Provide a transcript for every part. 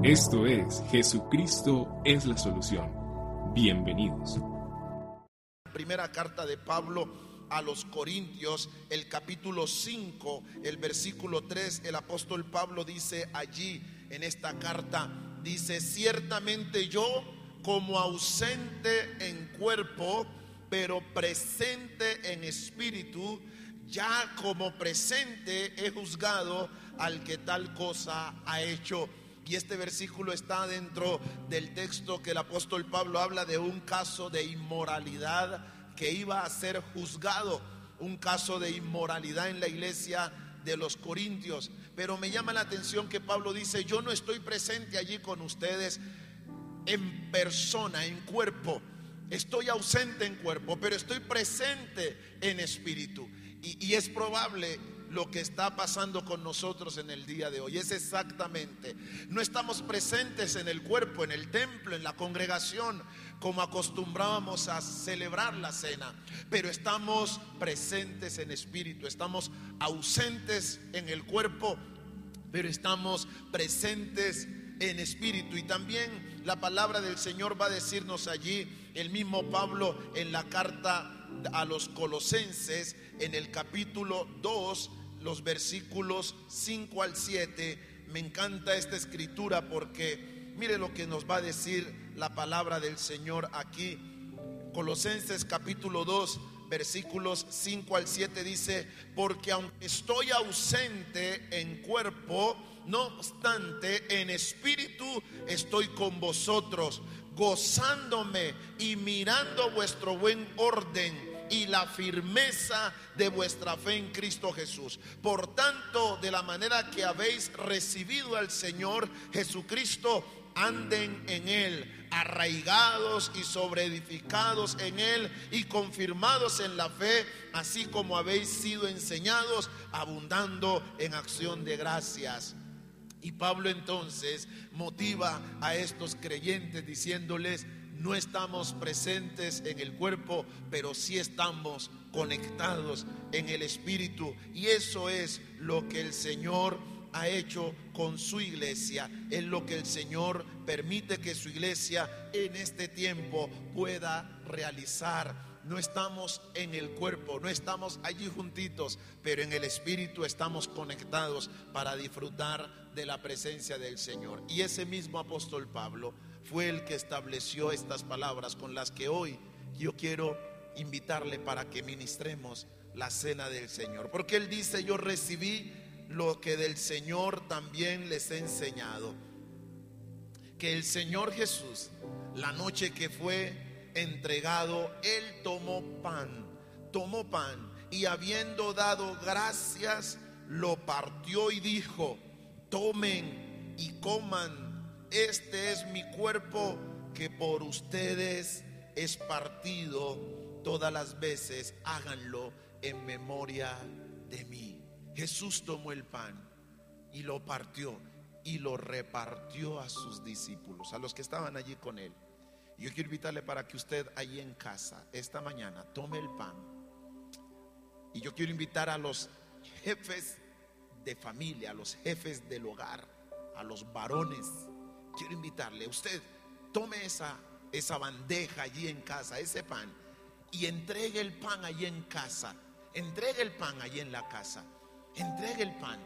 Esto es Jesucristo es la solución. Bienvenidos. Primera carta de Pablo a los Corintios, el capítulo 5, el versículo 3, el apóstol Pablo dice allí en esta carta, dice, ciertamente yo como ausente en cuerpo, pero presente en espíritu, ya como presente he juzgado al que tal cosa ha hecho. Y este versículo está dentro del texto que el apóstol Pablo habla de un caso de inmoralidad que iba a ser juzgado, un caso de inmoralidad en la iglesia de los Corintios. Pero me llama la atención que Pablo dice, yo no estoy presente allí con ustedes en persona, en cuerpo. Estoy ausente en cuerpo, pero estoy presente en espíritu. Y, es probable lo que está pasando con nosotros en el día de hoy. Es exactamente, no estamos presentes en el cuerpo, en el templo, en la congregación, como acostumbrábamos a celebrar la cena, pero estamos presentes en espíritu, estamos ausentes en el cuerpo, pero estamos presentes en espíritu. Y también la palabra del Señor va a decirnos allí, el mismo Pablo en la carta a los colosenses en el capítulo 2, los versículos 5 al 7. Me encanta esta escritura porque mire lo que nos va a decir la palabra del Señor aquí. Colosenses capítulo 2, versículos 5 al 7 dice, porque aunque estoy ausente en cuerpo, no obstante, en espíritu estoy con vosotros, gozándome y mirando vuestro buen orden y la firmeza de vuestra fe en Cristo Jesús. Por tanto, de la manera que habéis recibido al Señor Jesucristo, anden en Él, arraigados y sobreedificados en Él y confirmados en la fe, así como habéis sido enseñados, abundando en acción de gracias. Y Pablo entonces motiva a estos creyentes diciéndoles, no estamos presentes en el cuerpo, pero sí estamos conectados en el Espíritu. Y eso es lo que el Señor ha hecho con su iglesia. Es lo que el Señor permite que su iglesia en este tiempo pueda realizar. No estamos en el cuerpo, no estamos allí juntitos, pero en el Espíritu estamos conectados para disfrutar de la presencia del Señor. Y ese mismo apóstol Pablo fue el que estableció estas palabras con las que hoy yo quiero invitarle para que ministremos la cena del Señor. Porque Él dice, yo recibí lo que del Señor también les he enseñado. Que el Señor Jesús, la noche que fue entregado, Él tomó pan, tomó pan y habiendo dado gracias, lo partió y dijo, tomen y coman este es mi cuerpo que por ustedes es partido todas las veces, háganlo en memoria de mí. Jesús tomó el pan y lo partió y lo repartió a sus discípulos, a los que estaban allí con él. Yo quiero invitarle para que usted allí en casa, esta mañana, tome el pan. Y yo quiero invitar a los jefes de familia, a los jefes del hogar, a los varones quiero invitarle, usted tome esa, esa bandeja allí en casa, ese pan, y entregue el pan allí en casa. Entregue el pan allí en la casa. Entregue el pan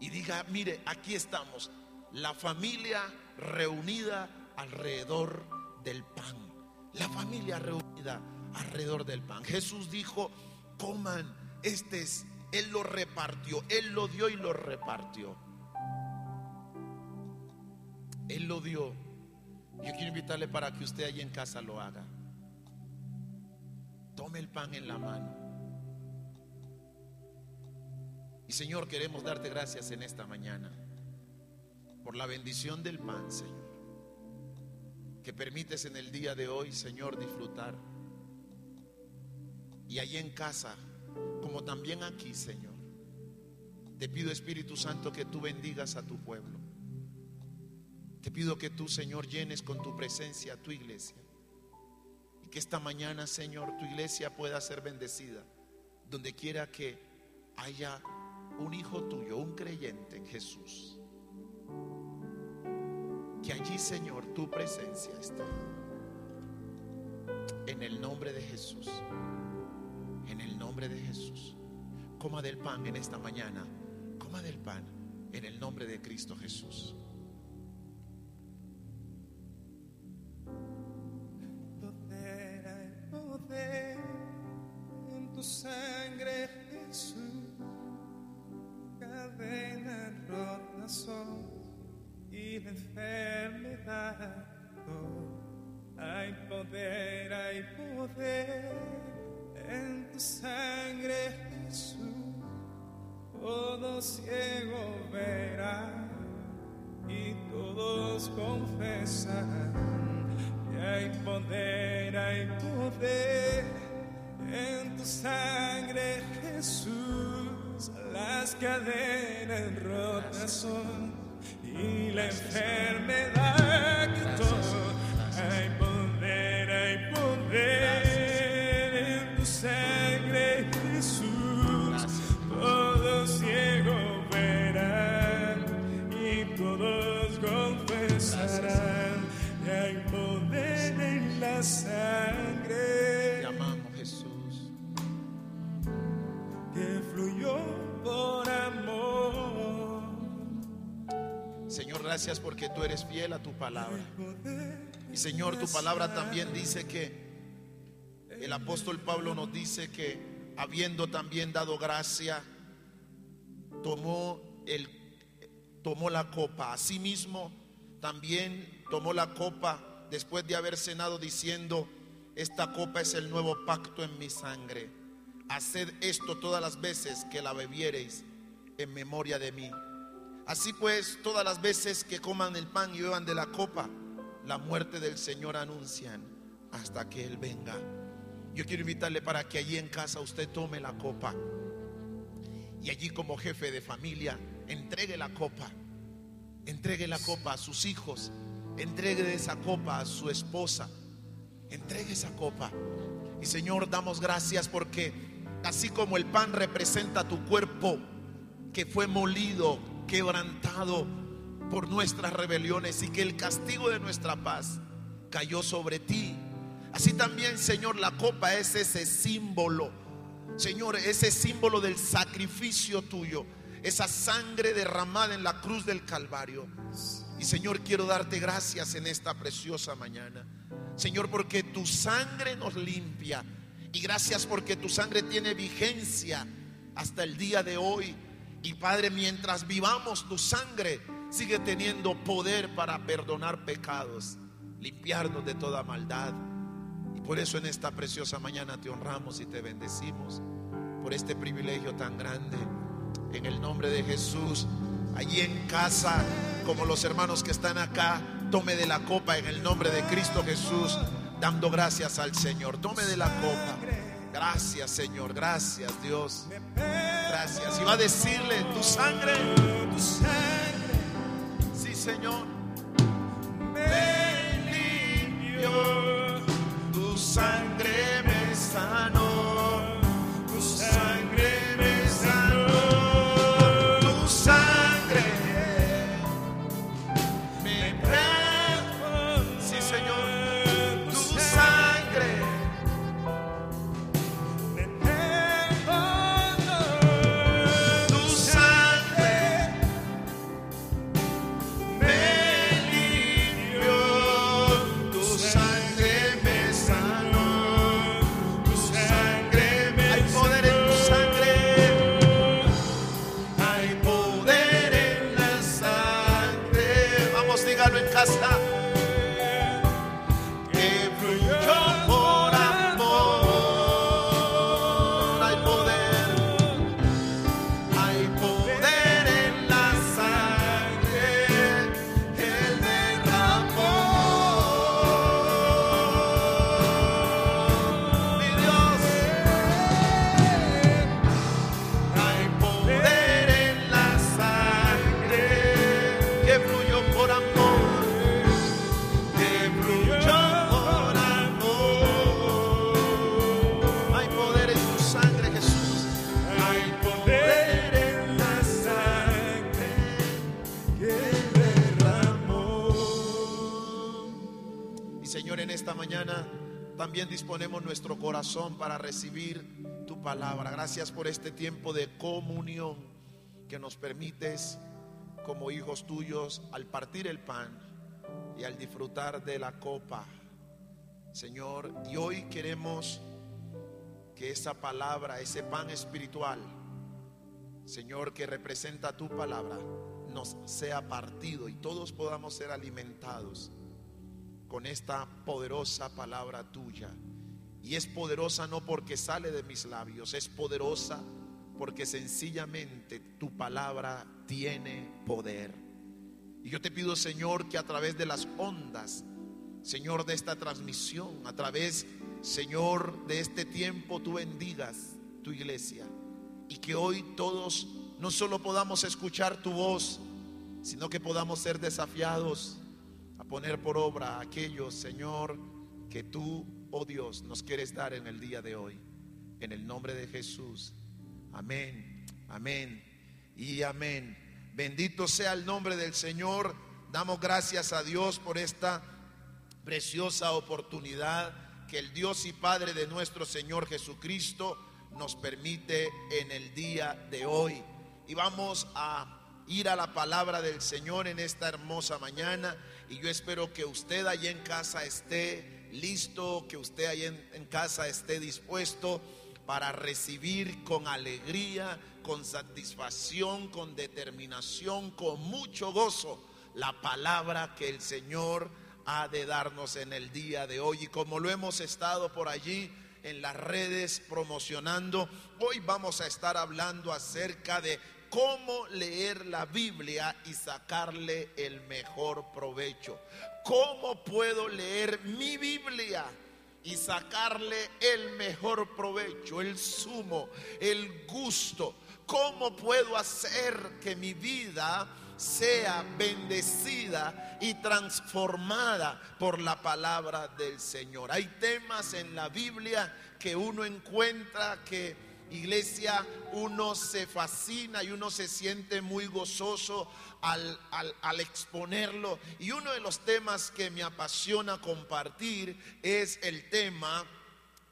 y diga, mire, aquí estamos, la familia reunida alrededor del pan. La familia reunida alrededor del pan. Jesús dijo, coman, este es, Él lo repartió, Él lo dio y lo repartió. Él lo dio. Yo quiero invitarle para que usted allí en casa lo haga. Tome el pan en la mano. Y Señor, queremos darte gracias en esta mañana por la bendición del pan, Señor. Que permites en el día de hoy, Señor, disfrutar. Y allí en casa, como también aquí, Señor. Te pido, Espíritu Santo, que tú bendigas a tu pueblo. Te pido que tú, Señor, llenes con tu presencia a tu iglesia. Y que esta mañana, Señor, tu iglesia pueda ser bendecida. Donde quiera que haya un hijo tuyo, un creyente en Jesús. que allí, Señor, tu presencia esté. En el nombre de Jesús. En el nombre de Jesús. Coma del pan en esta mañana. Coma del pan en el nombre de Cristo Jesús. Palabra. Y Señor, tu palabra también dice que el apóstol Pablo nos dice que habiendo también dado gracia, tomó el tomó la copa. Asimismo, también tomó la copa después de haber cenado diciendo, esta copa es el nuevo pacto en mi sangre. Haced esto todas las veces que la bebiereis en memoria de mí. Así pues, todas las veces que coman el pan y beban de la copa, la muerte del Señor anuncian hasta que Él venga. Yo quiero invitarle para que allí en casa usted tome la copa y allí como jefe de familia entregue la copa, entregue la copa a sus hijos, entregue esa copa a su esposa, entregue esa copa. Y Señor, damos gracias porque así como el pan representa tu cuerpo que fue molido, quebrantado por nuestras rebeliones y que el castigo de nuestra paz cayó sobre ti. Así también, Señor, la copa es ese símbolo, Señor, ese símbolo del sacrificio tuyo, esa sangre derramada en la cruz del Calvario. Y Señor, quiero darte gracias en esta preciosa mañana. Señor, porque tu sangre nos limpia. Y gracias porque tu sangre tiene vigencia hasta el día de hoy. Y Padre, mientras vivamos, tu sangre sigue teniendo poder para perdonar pecados, limpiarnos de toda maldad. Y por eso en esta preciosa mañana te honramos y te bendecimos por este privilegio tan grande. En el nombre de Jesús, allí en casa, como los hermanos que están acá, tome de la copa en el nombre de Cristo Jesús, dando gracias al Señor. Tome de la copa. Gracias, Señor. Gracias, Dios. Gracias. Y va a decirle, tu sangre, tu sangre sí, Señor. me limpió, Tu sangre me sanó. Disponemos nuestro corazón para recibir tu palabra. Gracias por este tiempo de comunión que nos permites como hijos tuyos al partir el pan y al disfrutar de la copa. Señor, y hoy queremos que esa palabra, ese pan espiritual, Señor, que representa tu palabra, nos sea partido y todos podamos ser alimentados con esta poderosa palabra tuya. Y es poderosa no porque sale de mis labios, es poderosa porque sencillamente tu palabra tiene poder. Y yo te pido, Señor, que a través de las ondas, Señor, de esta transmisión, a través, Señor, de este tiempo, tú bendigas tu iglesia. Y que hoy todos no solo podamos escuchar tu voz, sino que podamos ser desafiados poner por obra aquello, Señor, que tú, oh Dios, nos quieres dar en el día de hoy. En el nombre de Jesús. Amén, amén y amén. Bendito sea el nombre del Señor. Damos gracias a Dios por esta preciosa oportunidad que el Dios y Padre de nuestro Señor Jesucristo nos permite en el día de hoy. Y vamos a ir a la palabra del Señor en esta hermosa mañana. Y yo espero que usted allí en casa esté listo, que usted allí en, en casa esté dispuesto para recibir con alegría, con satisfacción, con determinación, con mucho gozo la palabra que el Señor ha de darnos en el día de hoy. Y como lo hemos estado por allí en las redes promocionando, hoy vamos a estar hablando acerca de cómo leer la Biblia y sacarle el mejor provecho. ¿Cómo puedo leer mi Biblia? y sacarle el mejor provecho, el sumo, el gusto. ¿Cómo puedo hacer que mi vida sea bendecida y transformada por la palabra del Señor? Hay temas en la Biblia que uno encuentra que iglesia uno se fascina y uno se siente muy gozoso al, al, exponerlo. Y uno de los temas que me apasiona compartir es el tema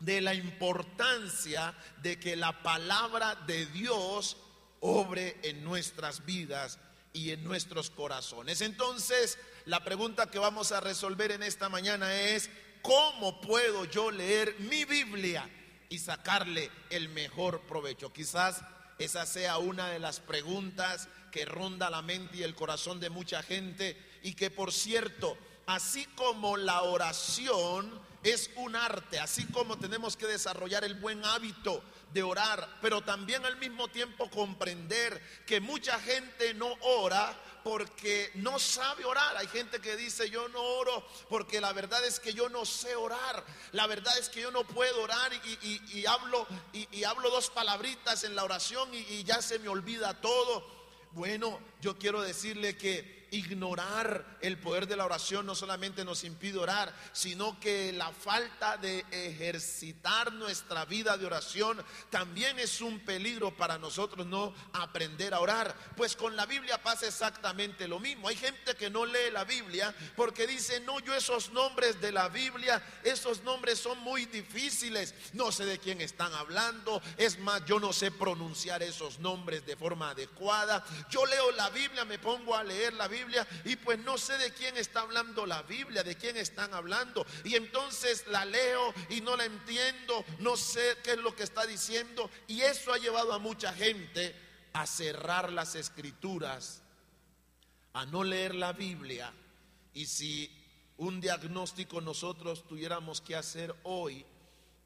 de la importancia de que la palabra de Dios obre en nuestras vidas y en nuestros corazones. Entonces, la pregunta que vamos a resolver en esta mañana es, ¿cómo puedo yo leer mi Biblia? Y sacarle el mejor provecho. Quizás esa sea una de las preguntas que ronda la mente y el corazón de mucha gente y que por cierto, así como la oración es un arte, así como tenemos que desarrollar el buen hábito de orar, pero también al mismo tiempo comprender que mucha gente no ora porque no sabe orar. Hay gente que dice yo no oro porque la verdad es que yo no sé orar. La verdad es que yo no puedo orar y, hablo, y, hablo dos palabritas en la oración y ya se me olvida todo. Bueno, yo quiero decirle que ignorar el poder de la oración no solamente nos impide orar, sino que la falta de ejercitar nuestra vida de oración también es un peligro para nosotros no aprender a orar. Pues con la Biblia pasa exactamente lo mismo. Hay gente que no lee la Biblia porque dice, no, yo esos nombres de la Biblia, esos nombres son muy difíciles, no sé de quién están hablando, es más, yo no sé pronunciar esos nombres de forma adecuada. Yo leo la Biblia, me pongo a leer la Biblia Biblia y pues no sé de quién está hablando la Biblia, de quién están hablando. Y entonces la leo y no la entiendo, no sé qué es lo que está diciendo. Y eso ha llevado a mucha gente a cerrar las escrituras, a no leer la Biblia. Y si un diagnóstico nosotros tuviéramos que hacer hoy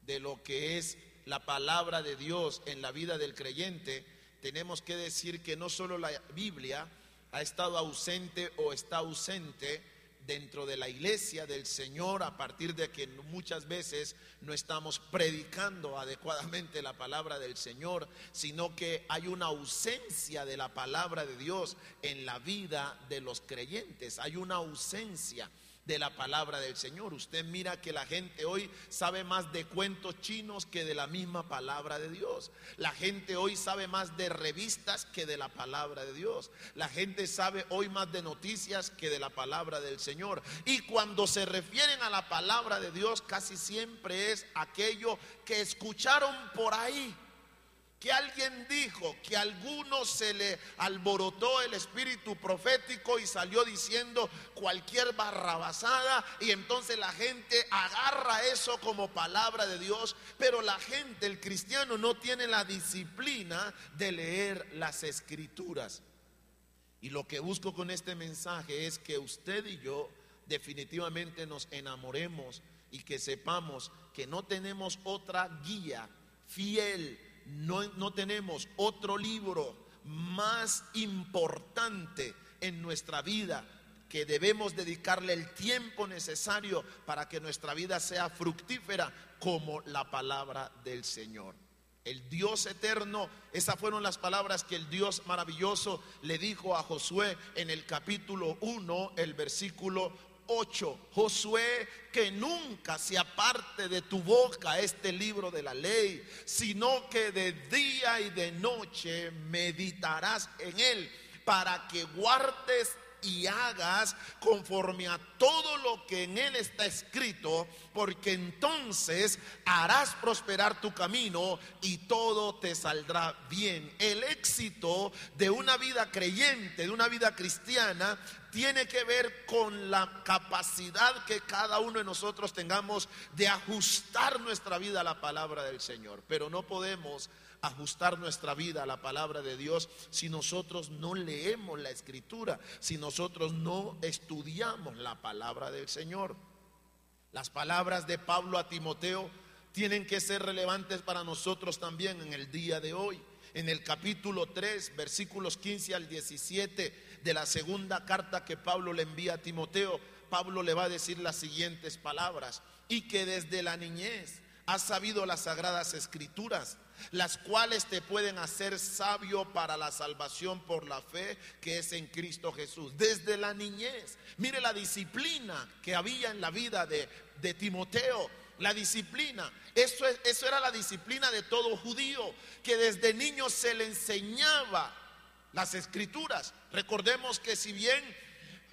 de lo que es la palabra de Dios en la vida del creyente, tenemos que decir que no solo la Biblia, ha estado ausente o está ausente dentro de la iglesia del Señor a partir de que muchas veces no estamos predicando adecuadamente la palabra del Señor, sino que hay una ausencia de la palabra de Dios en la vida de los creyentes, hay una ausencia. De la palabra del Señor. Usted mira que la gente hoy sabe más de cuentos chinos que de la misma palabra de Dios. La gente hoy sabe más de revistas que de la palabra de Dios. La gente sabe hoy más de noticias que de la palabra del Señor. Y cuando se refieren a la palabra de Dios, casi siempre es aquello que escucharon por ahí que alguien dijo que a alguno se le alborotó el espíritu profético y salió diciendo cualquier barrabasada y entonces la gente agarra eso como palabra de Dios, pero la gente, el cristiano no tiene la disciplina de leer las escrituras. Y lo que busco con este mensaje es que usted y yo definitivamente nos enamoremos y que sepamos que no tenemos otra guía fiel no, no tenemos otro libro más importante en nuestra vida que debemos dedicarle el tiempo necesario para que nuestra vida sea fructífera como la palabra del Señor. El Dios eterno, esas fueron las palabras que el Dios maravilloso le dijo a Josué en el capítulo 1, el versículo 8. Josué, que nunca se aparte de tu boca este libro de la ley, sino que de día y de noche meditarás en él para que guardes y hagas conforme a todo lo que en él está escrito, porque entonces harás prosperar tu camino y todo te saldrá bien. El éxito de una vida creyente, de una vida cristiana, tiene que ver con la capacidad que cada uno de nosotros tengamos de ajustar nuestra vida a la palabra del Señor. Pero no podemos ajustar nuestra vida a la palabra de Dios si nosotros no leemos la escritura, si nosotros no estudiamos la palabra del Señor. Las palabras de Pablo a Timoteo tienen que ser relevantes para nosotros también en el día de hoy. En el capítulo 3, versículos 15 al 17 de la segunda carta que Pablo le envía a Timoteo, Pablo le va a decir las siguientes palabras, y que desde la niñez has sabido las sagradas escrituras las cuales te pueden hacer sabio para la salvación por la fe que es en Cristo Jesús. Desde la niñez, mire la disciplina que había en la vida de, de Timoteo. La disciplina, eso, eso era la disciplina de todo judío, que desde niño se le enseñaba las escrituras. Recordemos que si bien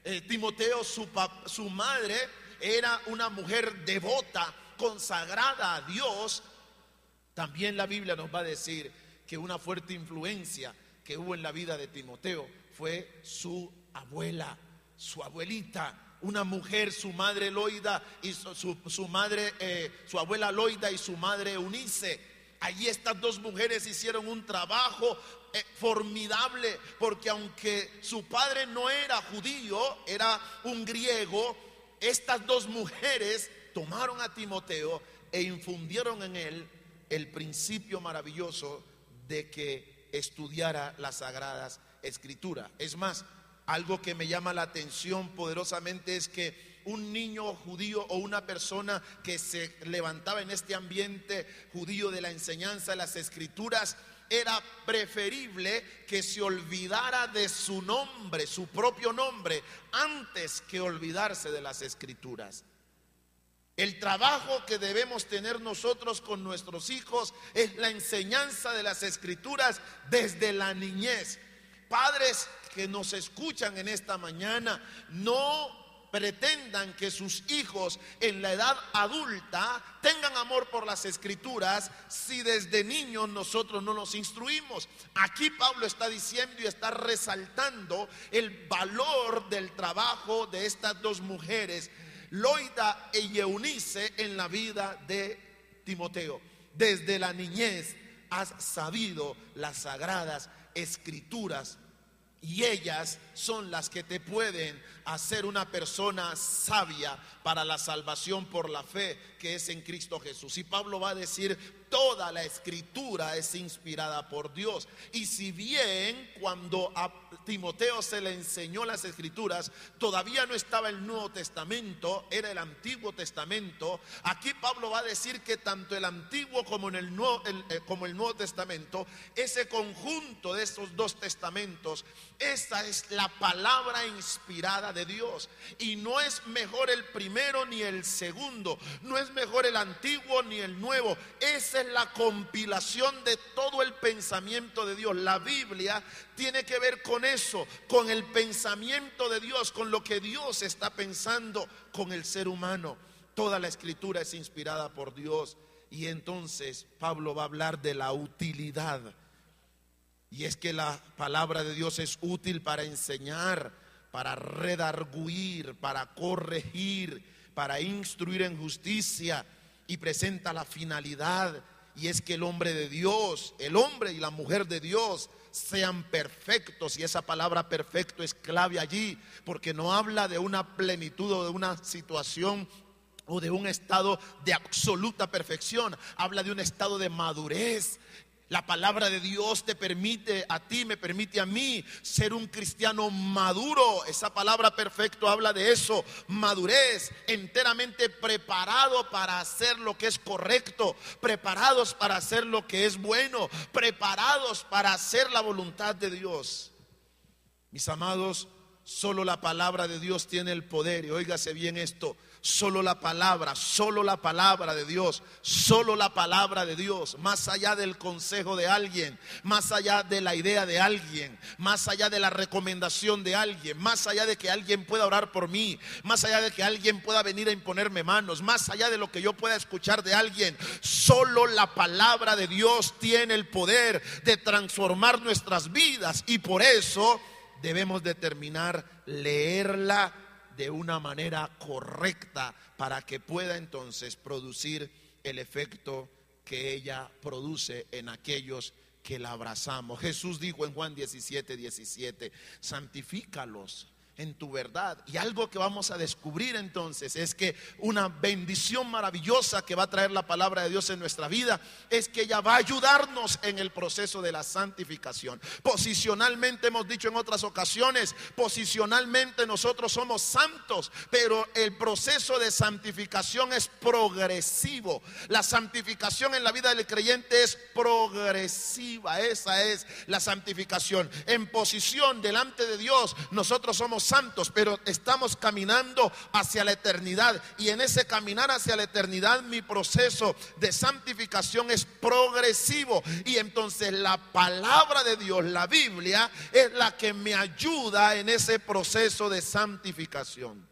eh, Timoteo, su, su madre, era una mujer devota, consagrada a Dios, también la Biblia nos va a decir que una fuerte influencia que hubo en la vida de Timoteo fue su abuela, su abuelita, una mujer, su madre Loida y su, madre, eh, su abuela Loida y su madre Eunice. Allí estas dos mujeres hicieron un trabajo formidable porque aunque su padre no era judío, era un griego, estas dos mujeres tomaron a Timoteo e infundieron en él el principio maravilloso de que estudiara las sagradas escrituras. Es más, algo que me llama la atención poderosamente es que un niño judío o una persona que se levantaba en este ambiente judío de la enseñanza de las escrituras, era preferible que se olvidara de su nombre, su propio nombre, antes que olvidarse de las escrituras. El trabajo que debemos tener nosotros con nuestros hijos es la enseñanza de las escrituras desde la niñez. Padres que nos escuchan en esta mañana, no pretendan que sus hijos en la edad adulta tengan amor por las escrituras si desde niños nosotros no nos instruimos. Aquí Pablo está diciendo y está resaltando el valor del trabajo de estas dos mujeres Loida y Eunice en la vida de Timoteo. Desde la niñez has sabido las sagradas escrituras y ellas son las que te pueden hacer una persona sabia para la salvación por la fe que es en Cristo Jesús. Y Pablo va a decir toda la escritura es inspirada por Dios. Y si bien cuando a Timoteo se le enseñó las escrituras, todavía no estaba el Nuevo Testamento, era el Antiguo Testamento. Aquí Pablo va a decir que tanto el Antiguo como, en el, Nuevo, eh, como el Nuevo Testamento, ese conjunto de esos dos testamentos, esa es la palabra inspirada de Dios. Y no es mejor el primero ni el segundo, no es mejor el antiguo ni el nuevo. Esa es la compilación de todo el pensamiento de Dios. La Biblia tiene que ver con eso, con el pensamiento de Dios, con lo que Dios está pensando con el ser humano. Toda la escritura es inspirada por Dios. Y entonces Pablo va a hablar de la utilidad. Y es que la palabra de Dios es útil para enseñar, para redarguir, para corregir, para instruir en justicia y presenta la finalidad. Y es que el hombre de Dios, el hombre y la mujer de Dios sean perfectos. Y esa palabra perfecto es clave allí, porque no habla de una plenitud o de una situación o de un estado de absoluta perfección. Habla de un estado de madurez. La palabra de Dios te permite a ti, me permite a mí ser un cristiano maduro. Esa palabra perfecto habla de eso, madurez, enteramente preparado para hacer lo que es correcto, preparados para hacer lo que es bueno, preparados para hacer la voluntad de Dios. Mis amados, solo la palabra de Dios tiene el poder. Y óigase bien esto Solo la palabra, solo la palabra de Dios, solo la palabra de Dios, más allá del consejo de alguien, más allá de la idea de alguien, más allá de la recomendación de alguien, más allá de que alguien pueda orar por mí, más allá de que alguien pueda venir a imponerme manos, más allá de lo que yo pueda escuchar de alguien, solo la palabra de Dios tiene el poder de transformar nuestras vidas y por eso debemos determinar leerla de una manera correcta para que pueda entonces producir el efecto que ella produce en aquellos que la abrazamos. Jesús dijo en Juan 17, 17, santifícalos en tu verdad. Y algo que vamos a descubrir entonces es que una bendición maravillosa que va a traer la palabra de Dios en nuestra vida es que ella va a ayudarnos en el proceso de la santificación. Posicionalmente hemos dicho en otras ocasiones, posicionalmente nosotros somos santos, pero el proceso de santificación es progresivo. La santificación en la vida del creyente es progresiva. Esa es la santificación. En posición delante de Dios, nosotros somos santos, pero estamos caminando hacia la eternidad. Y en ese caminar hacia la eternidad, mi proceso de santificación es progresivo. Y entonces la palabra de Dios, la Biblia, es la que me ayuda en ese proceso de santificación.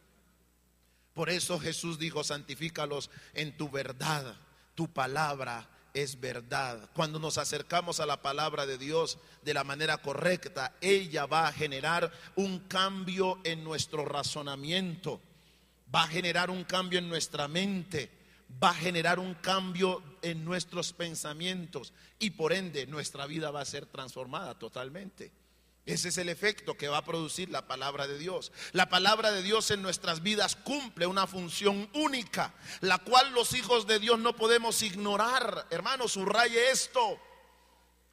Por eso Jesús dijo, santifícalos en tu verdad, tu palabra es verdad. Cuando nos acercamos a la palabra de Dios de la manera correcta, ella va a generar un cambio en nuestro razonamiento, va a generar un cambio en nuestra mente, va a generar un cambio en nuestros pensamientos y por ende nuestra vida va a ser transformada totalmente. Ese es el efecto que va a producir la palabra de Dios. La palabra de Dios en nuestras vidas cumple una función única, la cual los hijos de Dios no podemos ignorar. Hermano, subraye esto.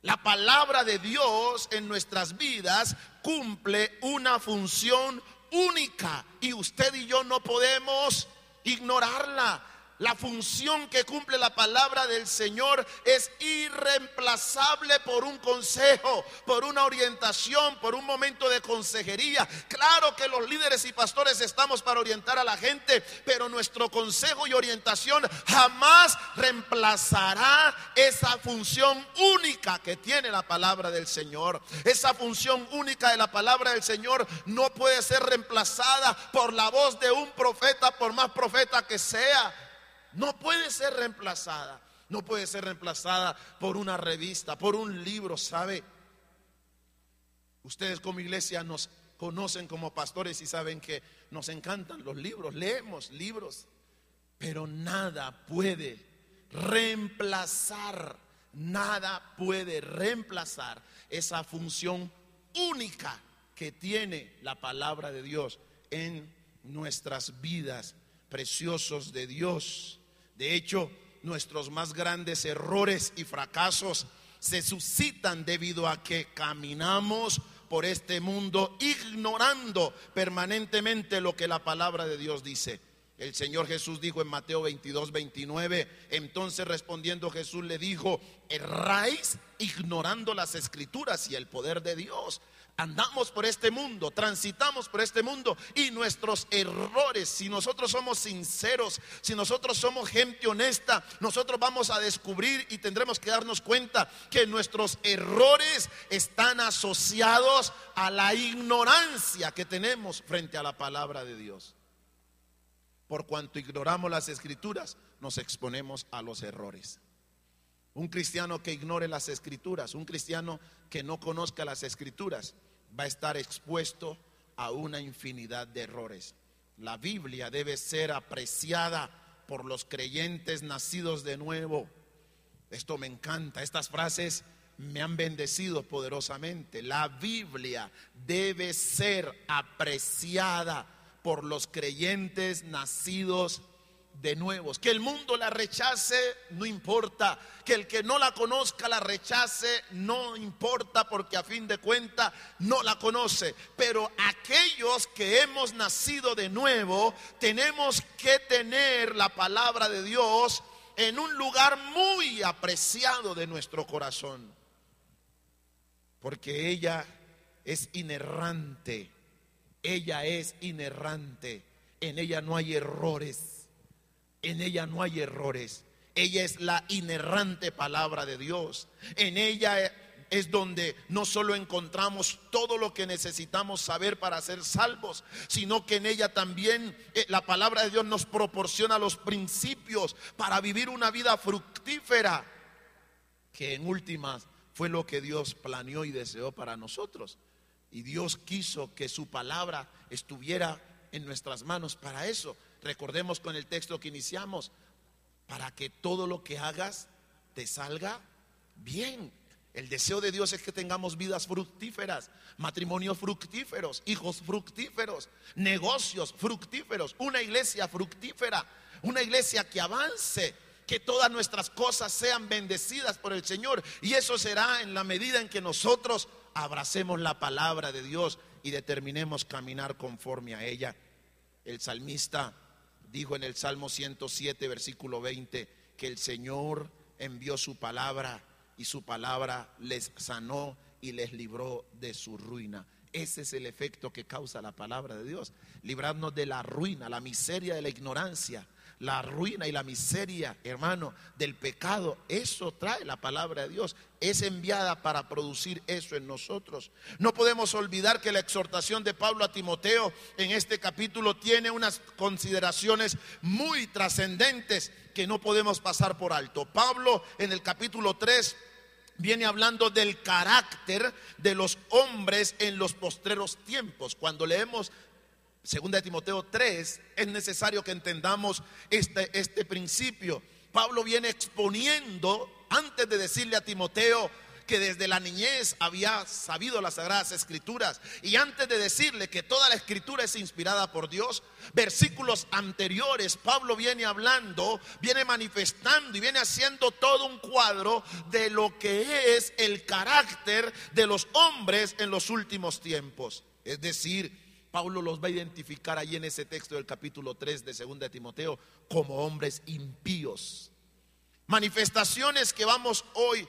La palabra de Dios en nuestras vidas cumple una función única y usted y yo no podemos ignorarla. La función que cumple la palabra del Señor es irreemplazable por un consejo, por una orientación, por un momento de consejería. Claro que los líderes y pastores estamos para orientar a la gente, pero nuestro consejo y orientación jamás reemplazará esa función única que tiene la palabra del Señor. Esa función única de la palabra del Señor no puede ser reemplazada por la voz de un profeta, por más profeta que sea. No puede ser reemplazada. No puede ser reemplazada por una revista, por un libro, ¿sabe? Ustedes como iglesia nos conocen como pastores y saben que nos encantan los libros, leemos libros, pero nada puede reemplazar, nada puede reemplazar esa función única que tiene la palabra de Dios en nuestras vidas, preciosos de Dios. De hecho, nuestros más grandes errores y fracasos se suscitan debido a que caminamos por este mundo ignorando permanentemente lo que la palabra de Dios dice. El Señor Jesús dijo en Mateo 22, 29, entonces respondiendo Jesús le dijo, erráis ignorando las escrituras y el poder de Dios. Andamos por este mundo, transitamos por este mundo y nuestros errores, si nosotros somos sinceros, si nosotros somos gente honesta, nosotros vamos a descubrir y tendremos que darnos cuenta que nuestros errores están asociados a la ignorancia que tenemos frente a la palabra de Dios. Por cuanto ignoramos las escrituras, nos exponemos a los errores. Un cristiano que ignore las escrituras, un cristiano que no conozca las escrituras, va a estar expuesto a una infinidad de errores. La Biblia debe ser apreciada por los creyentes nacidos de nuevo. Esto me encanta, estas frases me han bendecido poderosamente. La Biblia debe ser apreciada por los creyentes nacidos de nuevos. Que el mundo la rechace, no importa. Que el que no la conozca la rechace, no importa porque a fin de cuentas no la conoce. Pero aquellos que hemos nacido de nuevo, tenemos que tener la palabra de Dios en un lugar muy apreciado de nuestro corazón. Porque ella es inerrante. Ella es inerrante. En ella no hay errores. En ella no hay errores. Ella es la inerrante palabra de Dios. En ella es donde no solo encontramos todo lo que necesitamos saber para ser salvos, sino que en ella también eh, la palabra de Dios nos proporciona los principios para vivir una vida fructífera, que en últimas fue lo que Dios planeó y deseó para nosotros. Y Dios quiso que su palabra estuviera en nuestras manos para eso. Recordemos con el texto que iniciamos, para que todo lo que hagas te salga bien. El deseo de Dios es que tengamos vidas fructíferas, matrimonios fructíferos, hijos fructíferos, negocios fructíferos, una iglesia fructífera, una iglesia que avance, que todas nuestras cosas sean bendecidas por el Señor. Y eso será en la medida en que nosotros abracemos la palabra de Dios y determinemos caminar conforme a ella. El salmista dijo en el Salmo 107, versículo 20, que el Señor envió su palabra y su palabra les sanó y les libró de su ruina. Ese es el efecto que causa la palabra de Dios. Librarnos de la ruina, la miseria de la ignorancia, la ruina y la miseria, hermano, del pecado. Eso trae la palabra de Dios. Es enviada para producir eso en nosotros. No podemos olvidar que la exhortación de Pablo a Timoteo en este capítulo tiene unas consideraciones muy trascendentes que no podemos pasar por alto. Pablo en el capítulo 3 viene hablando del carácter de los hombres en los postreros tiempos. Cuando leemos Segunda de Timoteo 3, es necesario que entendamos este, este principio. Pablo viene exponiendo, antes de decirle a Timoteo que desde la niñez había sabido las sagradas escrituras y antes de decirle que toda la escritura es inspirada por Dios, versículos anteriores Pablo viene hablando, viene manifestando y viene haciendo todo un cuadro de lo que es el carácter de los hombres en los últimos tiempos. Es decir, Pablo los va a identificar ahí en ese texto del capítulo 3 de 2 de Timoteo como hombres impíos. Manifestaciones que vamos hoy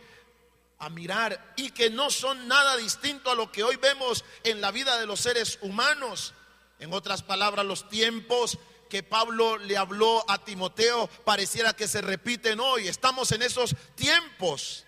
a mirar y que no son nada distinto a lo que hoy vemos en la vida de los seres humanos. En otras palabras, los tiempos que Pablo le habló a Timoteo pareciera que se repiten hoy. Estamos en esos tiempos,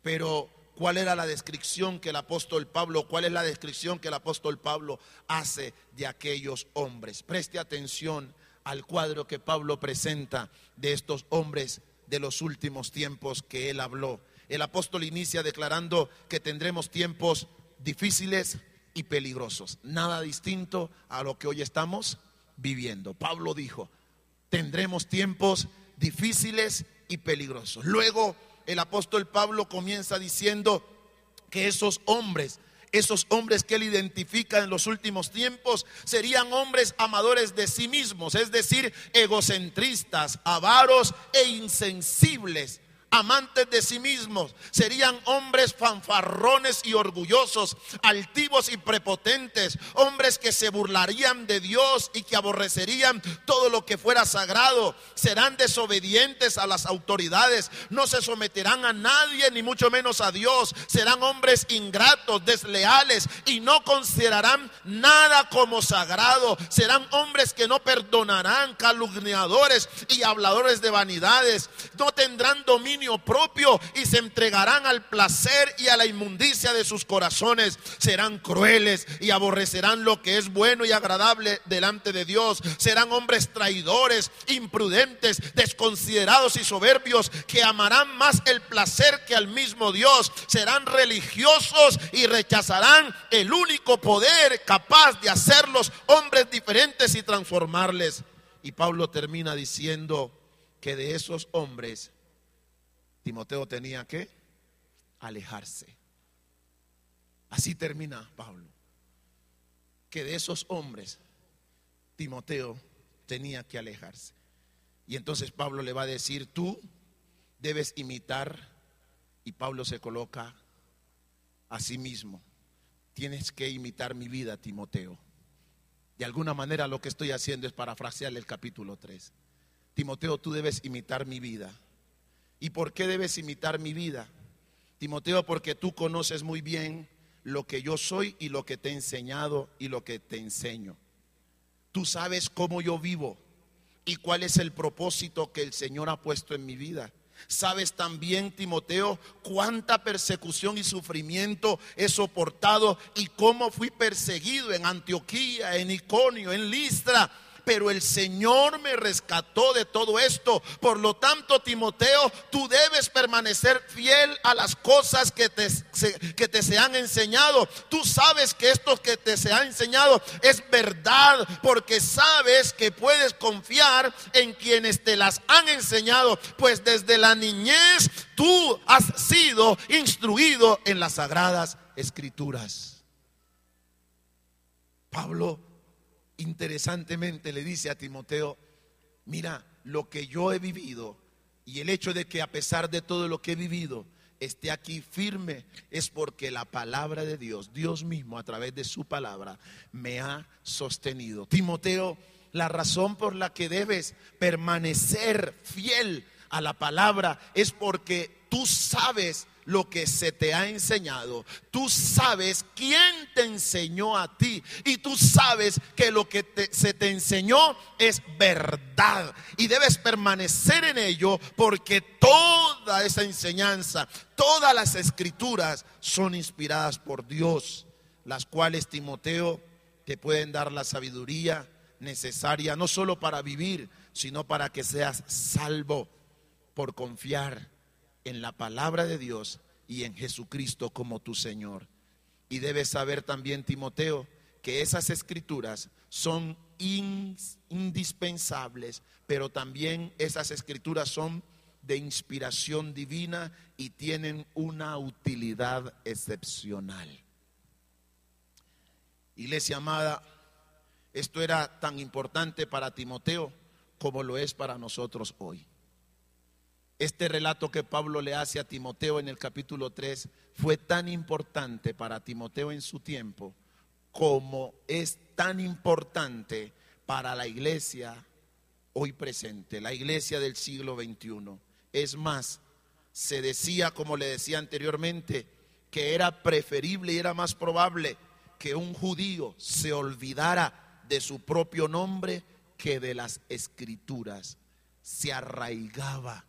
pero cuál era la descripción que el apóstol Pablo, cuál es la descripción que el apóstol Pablo hace de aquellos hombres. Preste atención al cuadro que Pablo presenta de estos hombres de los últimos tiempos que él habló. El apóstol inicia declarando que tendremos tiempos difíciles y peligrosos, nada distinto a lo que hoy estamos viviendo. Pablo dijo, tendremos tiempos difíciles y peligrosos. Luego el apóstol Pablo comienza diciendo que esos hombres Esos hombres que él identifica en los últimos tiempos serían hombres amadores de sí mismos, es decir, egocentristas, avaros e insensibles amantes de sí mismos, serían hombres fanfarrones y orgullosos, altivos y prepotentes, hombres que se burlarían de Dios y que aborrecerían todo lo que fuera sagrado, serán desobedientes a las autoridades, no se someterán a nadie ni mucho menos a Dios, serán hombres ingratos, desleales y no considerarán nada como sagrado, serán hombres que no perdonarán, calumniadores y habladores de vanidades, no tendrán dominio propio y se entregarán al placer y a la inmundicia de sus corazones. Serán crueles y aborrecerán lo que es bueno y agradable delante de Dios. Serán hombres traidores, imprudentes, desconsiderados y soberbios que amarán más el placer que al mismo Dios. Serán religiosos y rechazarán el único poder capaz de hacerlos hombres diferentes y transformarles. Y Pablo termina diciendo que de esos hombres Timoteo tenía que alejarse. Así termina Pablo. Que de esos hombres Timoteo tenía que alejarse. Y entonces Pablo le va a decir, tú debes imitar, y Pablo se coloca a sí mismo, tienes que imitar mi vida, Timoteo. De alguna manera lo que estoy haciendo es parafrasearle el capítulo 3. Timoteo, tú debes imitar mi vida. ¿Y por qué debes imitar mi vida? Timoteo, porque tú conoces muy bien lo que yo soy y lo que te he enseñado y lo que te enseño. Tú sabes cómo yo vivo y cuál es el propósito que el Señor ha puesto en mi vida. Sabes también, Timoteo, cuánta persecución y sufrimiento he soportado y cómo fui perseguido en Antioquía, en Iconio, en Listra pero el Señor me rescató de todo esto. Por lo tanto, Timoteo, tú debes permanecer fiel a las cosas que te, que te se han enseñado. Tú sabes que esto que te se ha enseñado es verdad, porque sabes que puedes confiar en quienes te las han enseñado, pues desde la niñez tú has sido instruido en las sagradas escrituras. Pablo interesantemente le dice a Timoteo, mira, lo que yo he vivido y el hecho de que a pesar de todo lo que he vivido, esté aquí firme es porque la palabra de Dios, Dios mismo a través de su palabra, me ha sostenido. Timoteo, la razón por la que debes permanecer fiel a la palabra es porque tú sabes lo que se te ha enseñado. Tú sabes quién te enseñó a ti. Y tú sabes que lo que se te enseñó es verdad. Y debes permanecer en ello porque toda esa enseñanza, todas las escrituras son inspiradas por Dios. Las cuales, Timoteo, te pueden dar la sabiduría necesaria, no solo para vivir, sino para que seas salvo por confiar en la palabra de Dios y en Jesucristo como tu Señor. Y debes saber también, Timoteo, que esas escrituras son indispensables, pero también esas escrituras son de inspiración divina y tienen una utilidad excepcional. Iglesia amada, esto era tan importante para Timoteo como lo es para nosotros hoy. Este relato que Pablo le hace a Timoteo en el capítulo 3 fue tan importante para Timoteo en su tiempo como es tan importante para la iglesia hoy presente, la iglesia del siglo XXI. Es más, se decía, como le decía anteriormente, que era preferible y era más probable que un judío se olvidara de su propio nombre que de las escrituras. Se arraigaba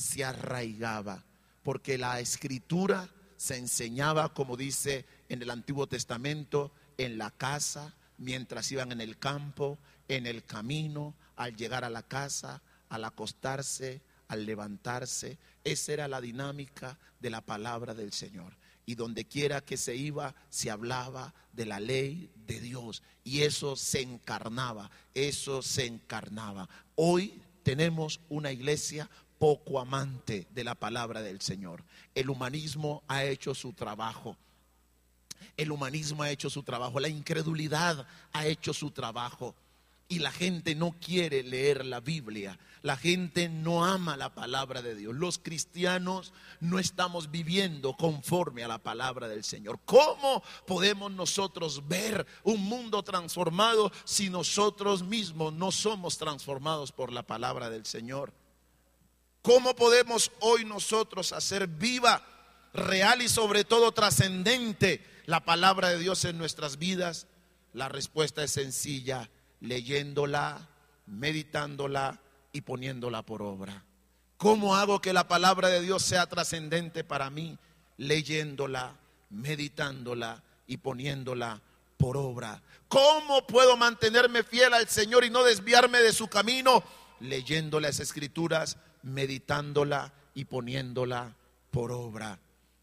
se arraigaba, porque la escritura se enseñaba, como dice en el Antiguo Testamento, en la casa, mientras iban en el campo, en el camino, al llegar a la casa, al acostarse, al levantarse. Esa era la dinámica de la palabra del Señor. Y donde quiera que se iba, se hablaba de la ley de Dios. Y eso se encarnaba, eso se encarnaba. Hoy tenemos una iglesia poco amante de la palabra del Señor. El humanismo ha hecho su trabajo. El humanismo ha hecho su trabajo, la incredulidad ha hecho su trabajo y la gente no quiere leer la Biblia. La gente no ama la palabra de Dios. Los cristianos no estamos viviendo conforme a la palabra del Señor. ¿Cómo podemos nosotros ver un mundo transformado si nosotros mismos no somos transformados por la palabra del Señor? ¿Cómo podemos hoy nosotros hacer viva, real y sobre todo trascendente la palabra de Dios en nuestras vidas? La respuesta es sencilla, leyéndola, meditándola y poniéndola por obra. ¿Cómo hago que la palabra de Dios sea trascendente para mí? Leyéndola, meditándola y poniéndola por obra. ¿Cómo puedo mantenerme fiel al Señor y no desviarme de su camino? Leyendo las escrituras, meditándola y poniéndola por obra.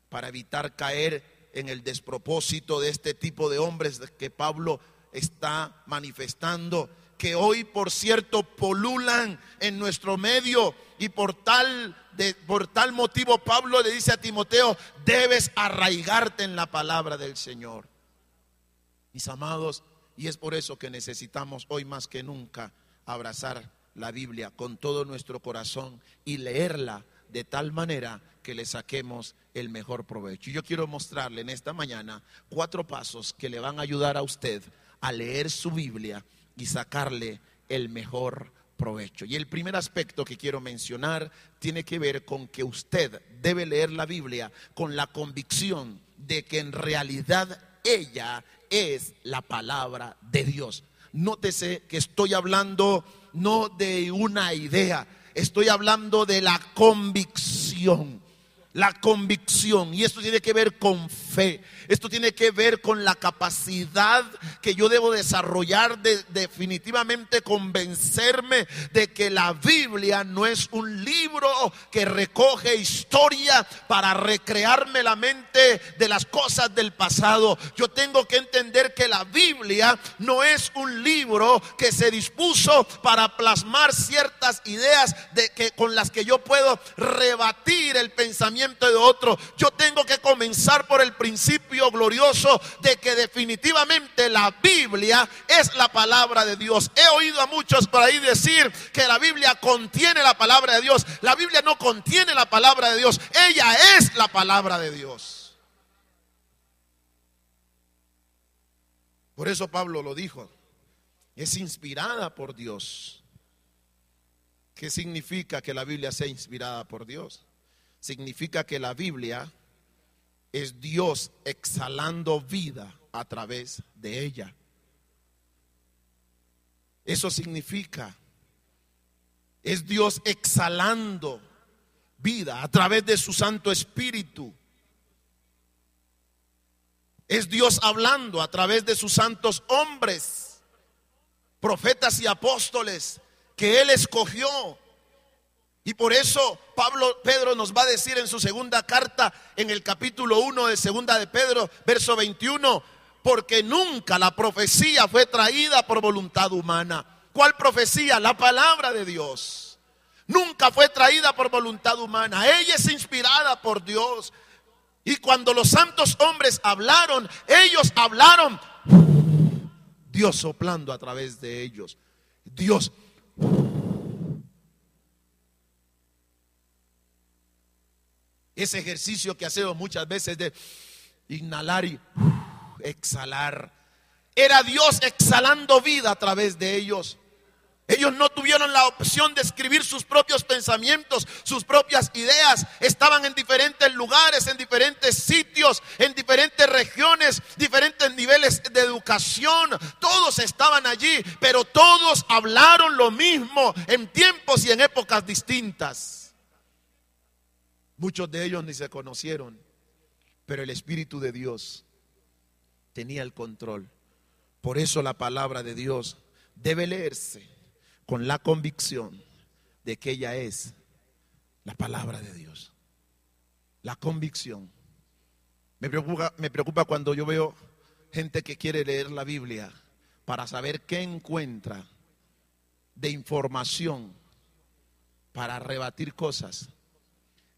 Para evitar caer en el despropósito de este tipo de hombres que Pablo está manifestando, que hoy por cierto polulan en nuestro medio y por tal de, por tal motivo Pablo le dice a Timoteo, debes arraigarte en la palabra del Señor. Mis amados, y es por eso que necesitamos hoy más que nunca abrazar la Biblia con todo nuestro corazón y leerla de tal manera que le saquemos el mejor provecho. Y yo quiero mostrarle en esta mañana cuatro pasos que le van a ayudar a usted a leer su Biblia y sacarle el mejor provecho. Y el primer aspecto que quiero mencionar tiene que ver con que usted debe leer la Biblia con la convicción de que en realidad ella es la palabra de Dios. Nótese que estoy hablando no de una idea, estoy hablando de la convicción. La convicción, y esto tiene que ver con fe, esto tiene que ver con la capacidad que yo debo desarrollar de definitivamente convencerme de que la Biblia no es un libro que recoge historia para recrearme la mente de las cosas del pasado. Yo tengo que entender que la Biblia no es un libro que se dispuso para plasmar ciertas ideas de que con las que yo puedo rebatir el pensamiento de otro. Yo tengo que comenzar por el principio glorioso de que definitivamente la Biblia es la palabra de Dios. He oído a muchos por ahí decir que la Biblia contiene la palabra de Dios. La Biblia no contiene la palabra de Dios. Ella es la palabra de Dios. Por eso Pablo lo dijo. Es inspirada por Dios. ¿Qué significa que la Biblia sea inspirada por Dios? Significa que la Biblia es Dios exhalando vida a través de ella. Eso significa, es Dios exhalando vida a través de su Santo Espíritu. Es Dios hablando a través de sus santos hombres, profetas y apóstoles que Él escogió y por eso Pablo Pedro nos va a decir en su segunda carta en el capítulo 1 de segunda de Pedro, verso 21, porque nunca la profecía fue traída por voluntad humana. ¿Cuál profecía? La palabra de Dios. Nunca fue traída por voluntad humana. Ella es inspirada por Dios. Y cuando los santos hombres hablaron, ellos hablaron Dios soplando a través de ellos. Dios ese ejercicio que hacemos muchas veces de inhalar y exhalar. Era Dios exhalando vida a través de ellos. Ellos no tuvieron la opción de escribir sus propios pensamientos, sus propias ideas. Estaban en diferentes lugares, en diferentes sitios, en diferentes regiones, diferentes niveles de educación. Todos estaban allí, pero todos hablaron lo mismo en tiempos y en épocas distintas. Muchos de ellos ni se conocieron, pero el Espíritu de Dios tenía el control. Por eso la palabra de Dios debe leerse con la convicción de que ella es la palabra de Dios. La convicción. Me preocupa, me preocupa cuando yo veo gente que quiere leer la Biblia para saber qué encuentra de información para rebatir cosas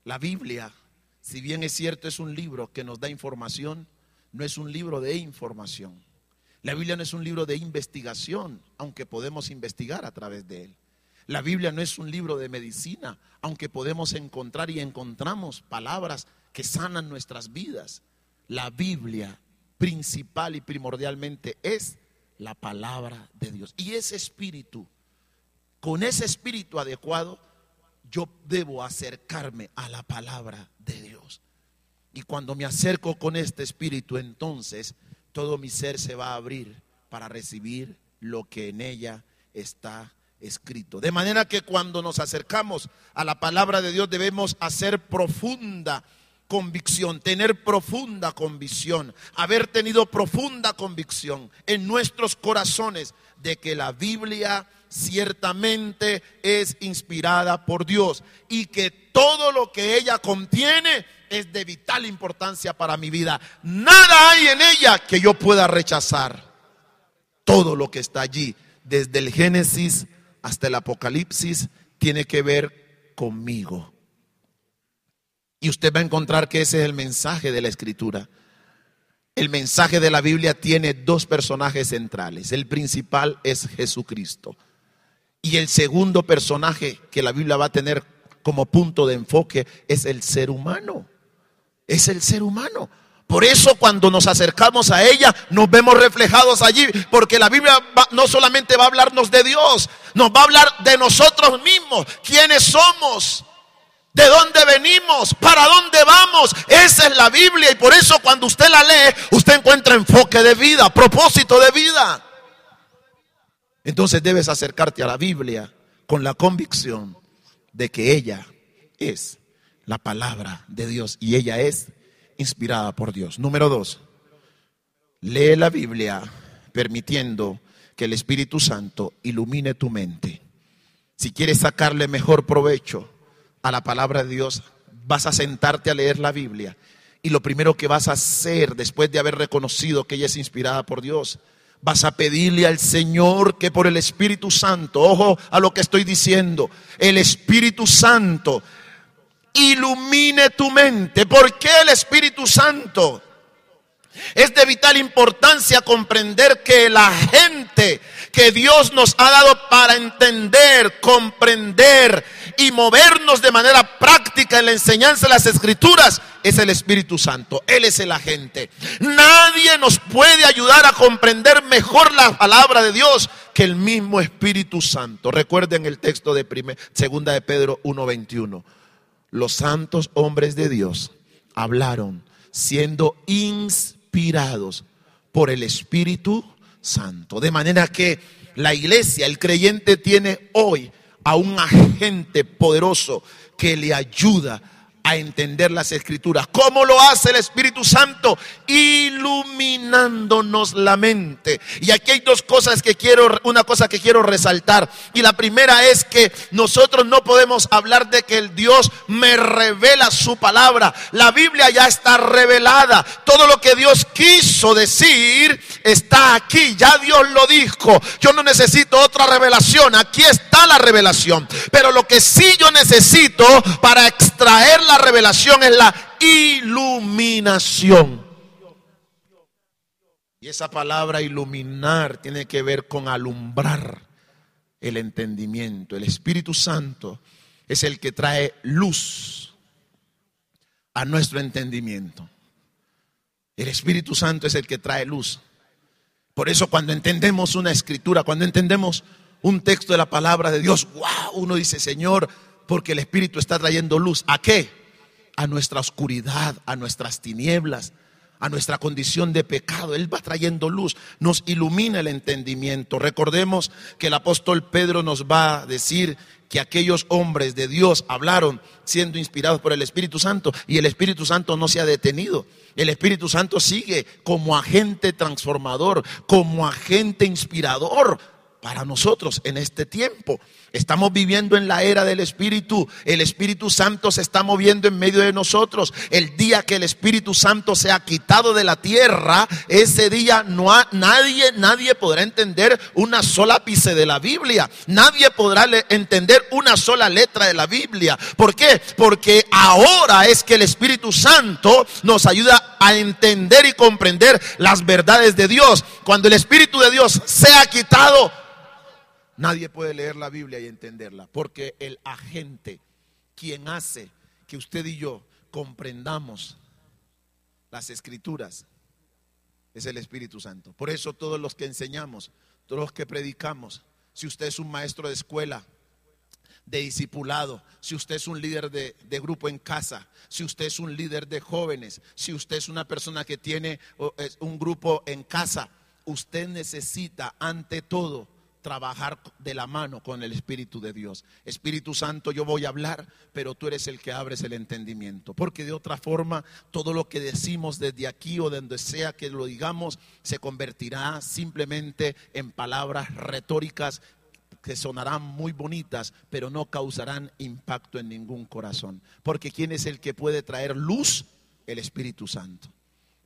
la Biblia, si bien es cierto, es un libro que nos da información, no es un libro de información. La Biblia no es un libro de investigación, aunque podemos investigar a través de él. La Biblia no es un libro de medicina, aunque podemos encontrar y encontramos palabras que sanan nuestras vidas. La Biblia principal y primordialmente es la palabra de Dios. Y ese espíritu, con ese espíritu adecuado, yo debo acercarme a la palabra de Dios. Y cuando me acerco con este espíritu, entonces todo mi ser se va a abrir para recibir lo que en ella está escrito. De manera que cuando nos acercamos a la palabra de Dios debemos hacer profunda convicción, tener profunda convicción, haber tenido profunda convicción en nuestros corazones de que la Biblia ciertamente es inspirada por Dios y que todo lo que ella contiene es de vital importancia para mi vida. Nada hay en ella que yo pueda rechazar. Todo lo que está allí, desde el Génesis hasta el Apocalipsis, tiene que ver conmigo. Y usted va a encontrar que ese es el mensaje de la Escritura. El mensaje de la Biblia tiene dos personajes centrales. El principal es Jesucristo. Y el segundo personaje que la Biblia va a tener como punto de enfoque es el ser humano. Es el ser humano. Por eso cuando nos acercamos a ella nos vemos reflejados allí, porque la Biblia no solamente va a hablarnos de Dios, nos va a hablar de nosotros mismos, quiénes somos, de dónde venimos, para dónde vamos. Esa es la Biblia y por eso cuando usted la lee, usted encuentra enfoque de vida, propósito de vida. Entonces debes acercarte a la Biblia con la convicción de que ella es la palabra de Dios y ella es inspirada por Dios. Número dos, lee la Biblia permitiendo que el Espíritu Santo ilumine tu mente. Si quieres sacarle mejor provecho a la palabra de Dios, vas a sentarte a leer la Biblia y lo primero que vas a hacer después de haber reconocido que ella es inspirada por Dios, vas a pedirle al Señor que por el Espíritu Santo, ojo a lo que estoy diciendo, el Espíritu Santo ilumine tu mente. ¿Por qué el Espíritu Santo? Es de vital importancia comprender que la gente que Dios nos ha dado para entender, comprender y movernos de manera práctica en la enseñanza de las escrituras es el Espíritu Santo. Él es el agente. Nadie nos puede ayudar a comprender mejor la palabra de Dios que el mismo Espíritu Santo. Recuerden el texto de primer, segunda de Pedro 1:21. Los santos hombres de Dios hablaron siendo inspirados por el Espíritu Santo. De manera que la iglesia, el creyente tiene hoy a un agente poderoso que le ayuda a entender las escrituras. ¿Cómo lo hace el Espíritu Santo? Iluminándonos la mente. Y aquí hay dos cosas que quiero, una cosa que quiero resaltar. Y la primera es que nosotros no podemos hablar de que el Dios me revela su palabra. La Biblia ya está revelada. Todo lo que Dios quiso decir está aquí. Ya Dios lo dijo. Yo no necesito otra revelación. Aquí está la revelación. Pero lo que sí yo necesito para extraer la revelación es la iluminación. Esa palabra iluminar tiene que ver con alumbrar el entendimiento. El Espíritu Santo es el que trae luz a nuestro entendimiento. El Espíritu Santo es el que trae luz. Por eso cuando entendemos una escritura, cuando entendemos un texto de la palabra de Dios, wow, uno dice, Señor, porque el Espíritu está trayendo luz. ¿A qué? A nuestra oscuridad, a nuestras tinieblas, a nuestra condición de pecado. Él va trayendo luz, nos ilumina el entendimiento. Recordemos que el apóstol Pedro nos va a decir que aquellos hombres de Dios hablaron siendo inspirados por el Espíritu Santo y el Espíritu Santo no se ha detenido. El Espíritu Santo sigue como agente transformador, como agente inspirador para nosotros en este tiempo. Estamos viviendo en la era del Espíritu. El Espíritu Santo se está moviendo en medio de nosotros. El día que el Espíritu Santo se ha quitado de la tierra, ese día no ha- nadie, nadie podrá entender una sola ápice de la Biblia. Nadie podrá entender una sola letra de la Biblia. ¿Por qué? Porque ahora es que el Espíritu Santo nos ayuda a entender y comprender las verdades de Dios. Cuando el Espíritu de Dios se ha quitado, Nadie puede leer la Biblia y entenderla, porque el agente, quien hace que usted y yo comprendamos las escrituras, es el Espíritu Santo. Por eso todos los que enseñamos, todos los que predicamos, si usted es un maestro de escuela, de discipulado, si usted es un líder de, de grupo en casa, si usted es un líder de jóvenes, si usted es una persona que tiene un grupo en casa, usted necesita ante todo trabajar de la mano con el Espíritu de Dios. Espíritu Santo, yo voy a hablar, pero tú eres el que abres el entendimiento. Porque de otra forma, todo lo que decimos desde aquí o de donde sea que lo digamos, se convertirá simplemente en palabras retóricas que sonarán muy bonitas, pero no causarán impacto en ningún corazón. Porque ¿quién es el que puede traer luz? El Espíritu Santo.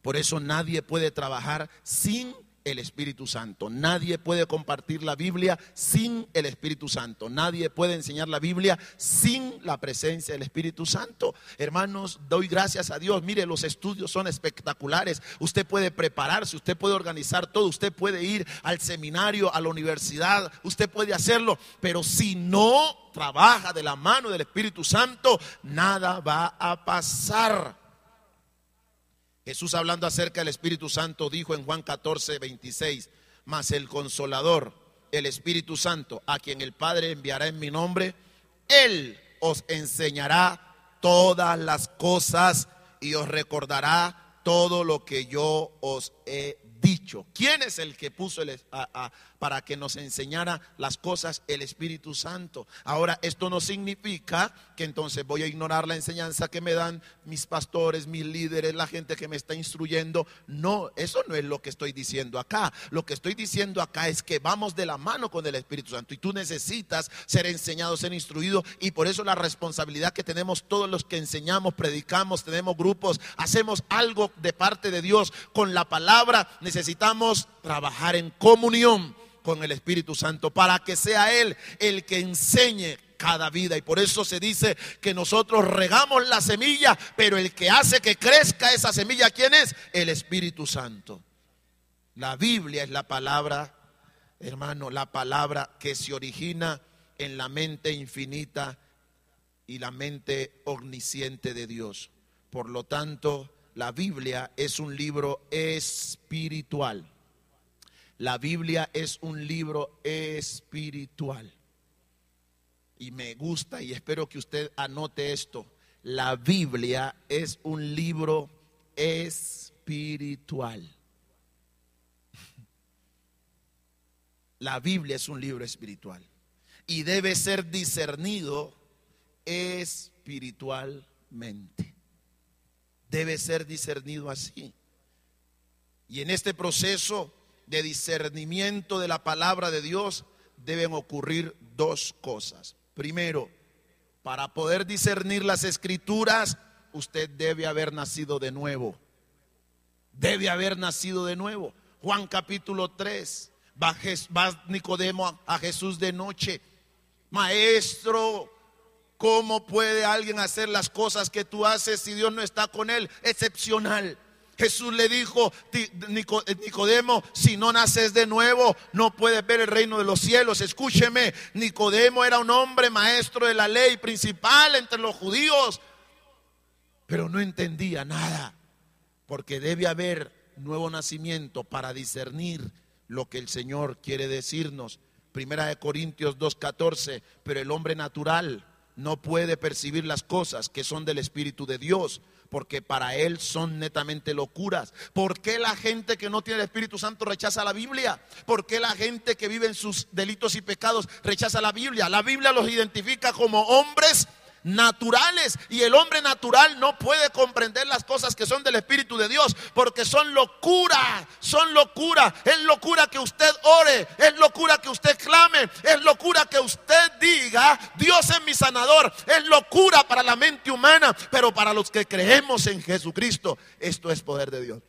Por eso nadie puede trabajar sin el Espíritu Santo. Nadie puede compartir la Biblia sin el Espíritu Santo. Nadie puede enseñar la Biblia sin la presencia del Espíritu Santo. Hermanos, doy gracias a Dios. Mire, los estudios son espectaculares. Usted puede prepararse, usted puede organizar todo, usted puede ir al seminario, a la universidad, usted puede hacerlo. Pero si no trabaja de la mano del Espíritu Santo, nada va a pasar. Jesús hablando acerca del Espíritu Santo dijo en Juan 14, 26, mas el consolador, el Espíritu Santo, a quien el Padre enviará en mi nombre, Él os enseñará todas las cosas y os recordará todo lo que yo os he dicho. ¿Quién es el que puso el, a, para que nos enseñara las cosas? El Espíritu Santo. Ahora, esto no significa que entonces voy a ignorar la enseñanza que me dan mis pastores, mis líderes, la gente que me está instruyendo. No, eso no es lo que estoy diciendo acá. Lo que estoy diciendo acá es que vamos de la mano con el Espíritu Santo y tú necesitas ser enseñado, ser instruido y por eso la responsabilidad que tenemos todos los que enseñamos, predicamos, tenemos grupos, hacemos algo de parte de Dios con la palabra, necesitamos trabajar en comunión con el Espíritu Santo para que sea Él el que enseñe cada vida. Y por eso se dice que nosotros regamos la semilla, pero el que hace que crezca esa semilla, ¿quién es? El Espíritu Santo. La Biblia es la palabra, hermano, la palabra que se origina en la mente infinita y la mente omnisciente de Dios. Por lo tanto, la Biblia es un libro espiritual. La Biblia es un libro espiritual. Y me gusta y espero que usted anote esto. La Biblia es un libro espiritual. La Biblia es un libro espiritual. Y debe ser discernido espiritualmente. Debe ser discernido así. Y en este proceso de discernimiento de la palabra de Dios deben ocurrir dos cosas. Primero, para poder discernir las escrituras, usted debe haber nacido de nuevo. Debe haber nacido de nuevo. Juan capítulo 3, va, va Nicodemo a Jesús de noche. Maestro, ¿cómo puede alguien hacer las cosas que tú haces si Dios no está con él? Excepcional. Jesús le dijo, Nicodemo, si no naces de nuevo, no puedes ver el reino de los cielos. Escúcheme, Nicodemo era un hombre maestro de la ley principal entre los judíos, pero no entendía nada, porque debe haber nuevo nacimiento para discernir lo que el Señor quiere decirnos. Primera de Corintios 2.14, pero el hombre natural no puede percibir las cosas que son del Espíritu de Dios porque para él son netamente locuras. ¿Por qué la gente que no tiene el Espíritu Santo rechaza la Biblia? ¿Por qué la gente que vive en sus delitos y pecados rechaza la Biblia? La Biblia los identifica como hombres naturales y el hombre natural no puede comprender las cosas que son del Espíritu de Dios porque son locura, son locura. Es locura que usted ore, es locura que usted clame, es locura que usted diga, Dios es mi sanador. Es locura para la mente humana, pero para los que creemos en Jesucristo, esto es poder de Dios.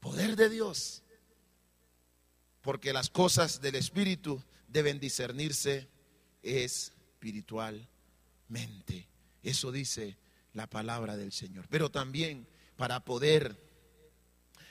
Poder de Dios. Porque las cosas del Espíritu deben discernirse espiritualmente. Eso dice la palabra del Señor. Pero también para poder,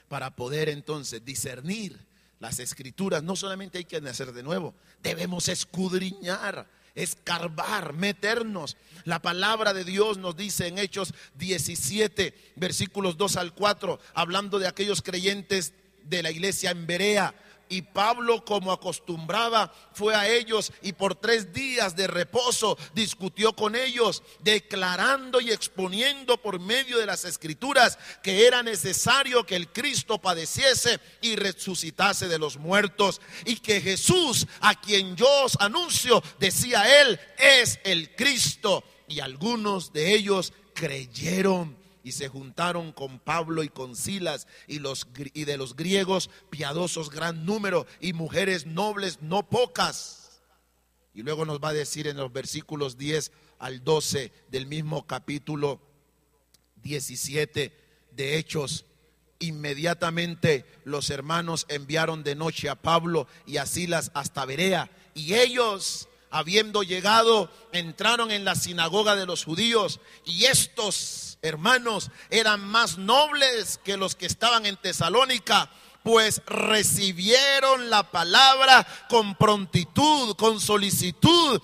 para poder entonces discernir las escrituras, no solamente hay que nacer de nuevo, debemos escudriñar, escarbar, meternos. La palabra de Dios nos dice en Hechos 17, versículos 2 al 4, hablando de aquellos creyentes de la iglesia en Berea y Pablo, como acostumbraba, fue a ellos y por tres días de reposo discutió con ellos, declarando y exponiendo por medio de las escrituras que era necesario que el Cristo padeciese y resucitase de los muertos. Y que Jesús, a quien yo os anuncio, decía él, es el Cristo. Y algunos de ellos creyeron y se juntaron con Pablo y con Silas y, los, y de los griegos piadosos gran número y mujeres nobles no pocas. Y luego nos va a decir en los versículos 10 al 12 del mismo capítulo 17 de Hechos. Inmediatamente los hermanos enviaron de noche a Pablo y a Silas hasta Berea y ellos habiendo llegado, entraron en la sinagoga de los judíos y estos hermanos eran más nobles que los que estaban en Tesalónica, pues recibieron la palabra con prontitud, con solicitud,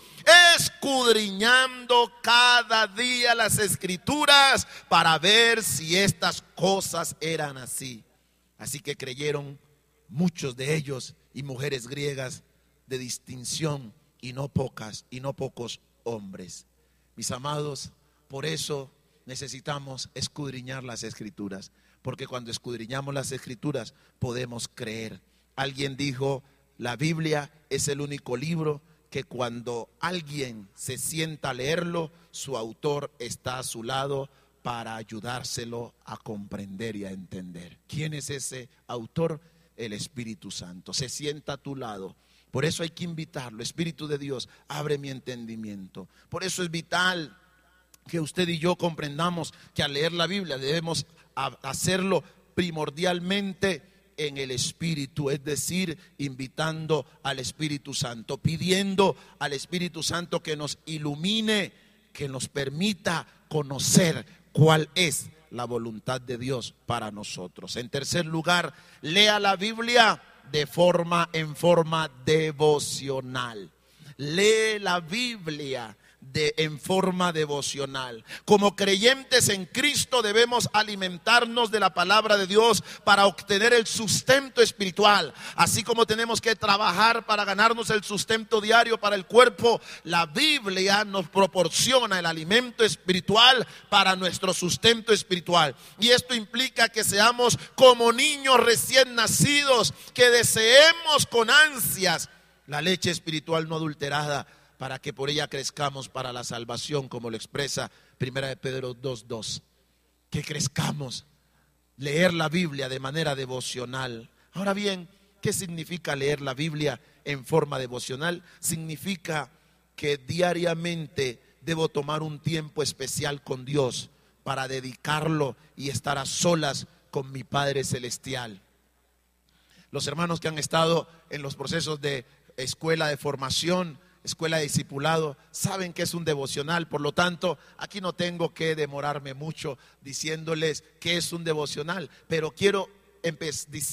escudriñando cada día las escrituras para ver si estas cosas eran así. Así que creyeron muchos de ellos y mujeres griegas de distinción y no pocas y no pocos hombres. Mis amados, por eso necesitamos escudriñar las escrituras, porque cuando escudriñamos las escrituras podemos creer. Alguien dijo, la Biblia es el único libro que cuando alguien se sienta a leerlo, su autor está a su lado para ayudárselo a comprender y a entender. ¿Quién es ese autor? El Espíritu Santo. Se sienta a tu lado por eso hay que invitarlo. Espíritu de Dios, abre mi entendimiento. Por eso es vital que usted y yo comprendamos que al leer la Biblia debemos hacerlo primordialmente en el Espíritu, es decir, invitando al Espíritu Santo, pidiendo al Espíritu Santo que nos ilumine, que nos permita conocer cuál es la voluntad de Dios para nosotros. En tercer lugar, lea la Biblia de forma en forma devocional. Lee la Biblia de, en forma devocional. Como creyentes en Cristo debemos alimentarnos de la palabra de Dios para obtener el sustento espiritual. Así como tenemos que trabajar para ganarnos el sustento diario para el cuerpo, la Biblia nos proporciona el alimento espiritual para nuestro sustento espiritual. Y esto implica que seamos como niños recién nacidos, que deseemos con ansias la leche espiritual no adulterada para que por ella crezcamos para la salvación, como lo expresa Primera de Pedro 2.2. Que crezcamos, leer la Biblia de manera devocional. Ahora bien, ¿qué significa leer la Biblia en forma devocional? Significa que diariamente debo tomar un tiempo especial con Dios para dedicarlo y estar a solas con mi Padre Celestial. Los hermanos que han estado en los procesos de escuela de formación escuela de discipulado, saben que es un devocional, por lo tanto, aquí no tengo que demorarme mucho diciéndoles que es un devocional, pero quiero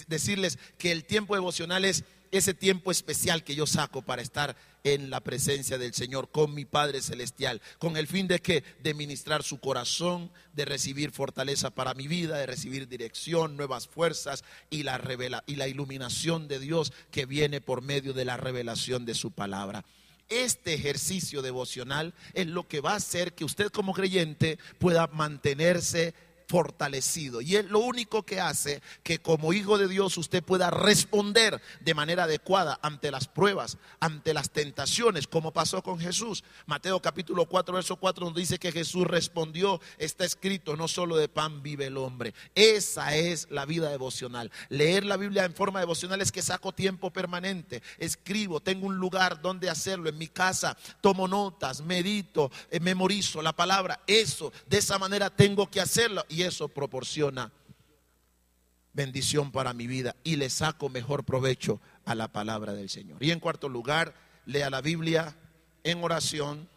decirles que el tiempo devocional es ese tiempo especial que yo saco para estar en la presencia del Señor con mi Padre Celestial, con el fin de que, de ministrar su corazón, de recibir fortaleza para mi vida, de recibir dirección, nuevas fuerzas y la, revela y la iluminación de Dios que viene por medio de la revelación de su palabra este ejercicio devocional es lo que va a hacer que usted como creyente pueda mantenerse fortalecido. Y es lo único que hace que como hijo de Dios usted pueda responder de manera adecuada ante las pruebas, ante las tentaciones, como pasó con Jesús. Mateo capítulo 4, verso 4 nos dice que Jesús respondió, está escrito, no solo de pan vive el hombre. Esa es la vida devocional. Leer la Biblia en forma devocional es que saco tiempo permanente, escribo, tengo un lugar donde hacerlo, en mi casa, tomo notas, medito, eh, memorizo la palabra. Eso, de esa manera tengo que hacerlo y eso proporciona bendición para mi vida y le saco mejor provecho a la palabra del Señor. Y en cuarto lugar, lea la Biblia en oración,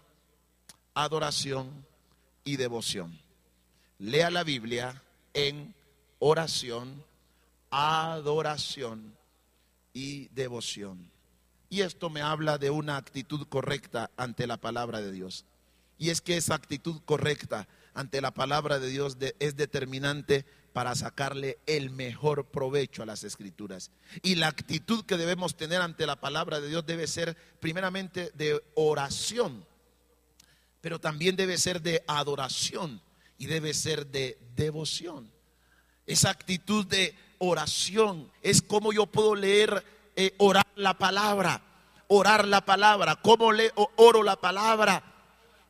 adoración y devoción. Lea la Biblia en oración, adoración y devoción. Y esto me habla de una actitud correcta ante la palabra de Dios. Y es que esa actitud correcta ante la palabra de Dios es determinante para sacarle el mejor provecho a las escrituras. Y la actitud que debemos tener ante la palabra de Dios debe ser primeramente de oración, pero también debe ser de adoración y debe ser de devoción. Esa actitud de oración es como yo puedo leer, eh, orar la palabra, orar la palabra, cómo leo, oro la palabra.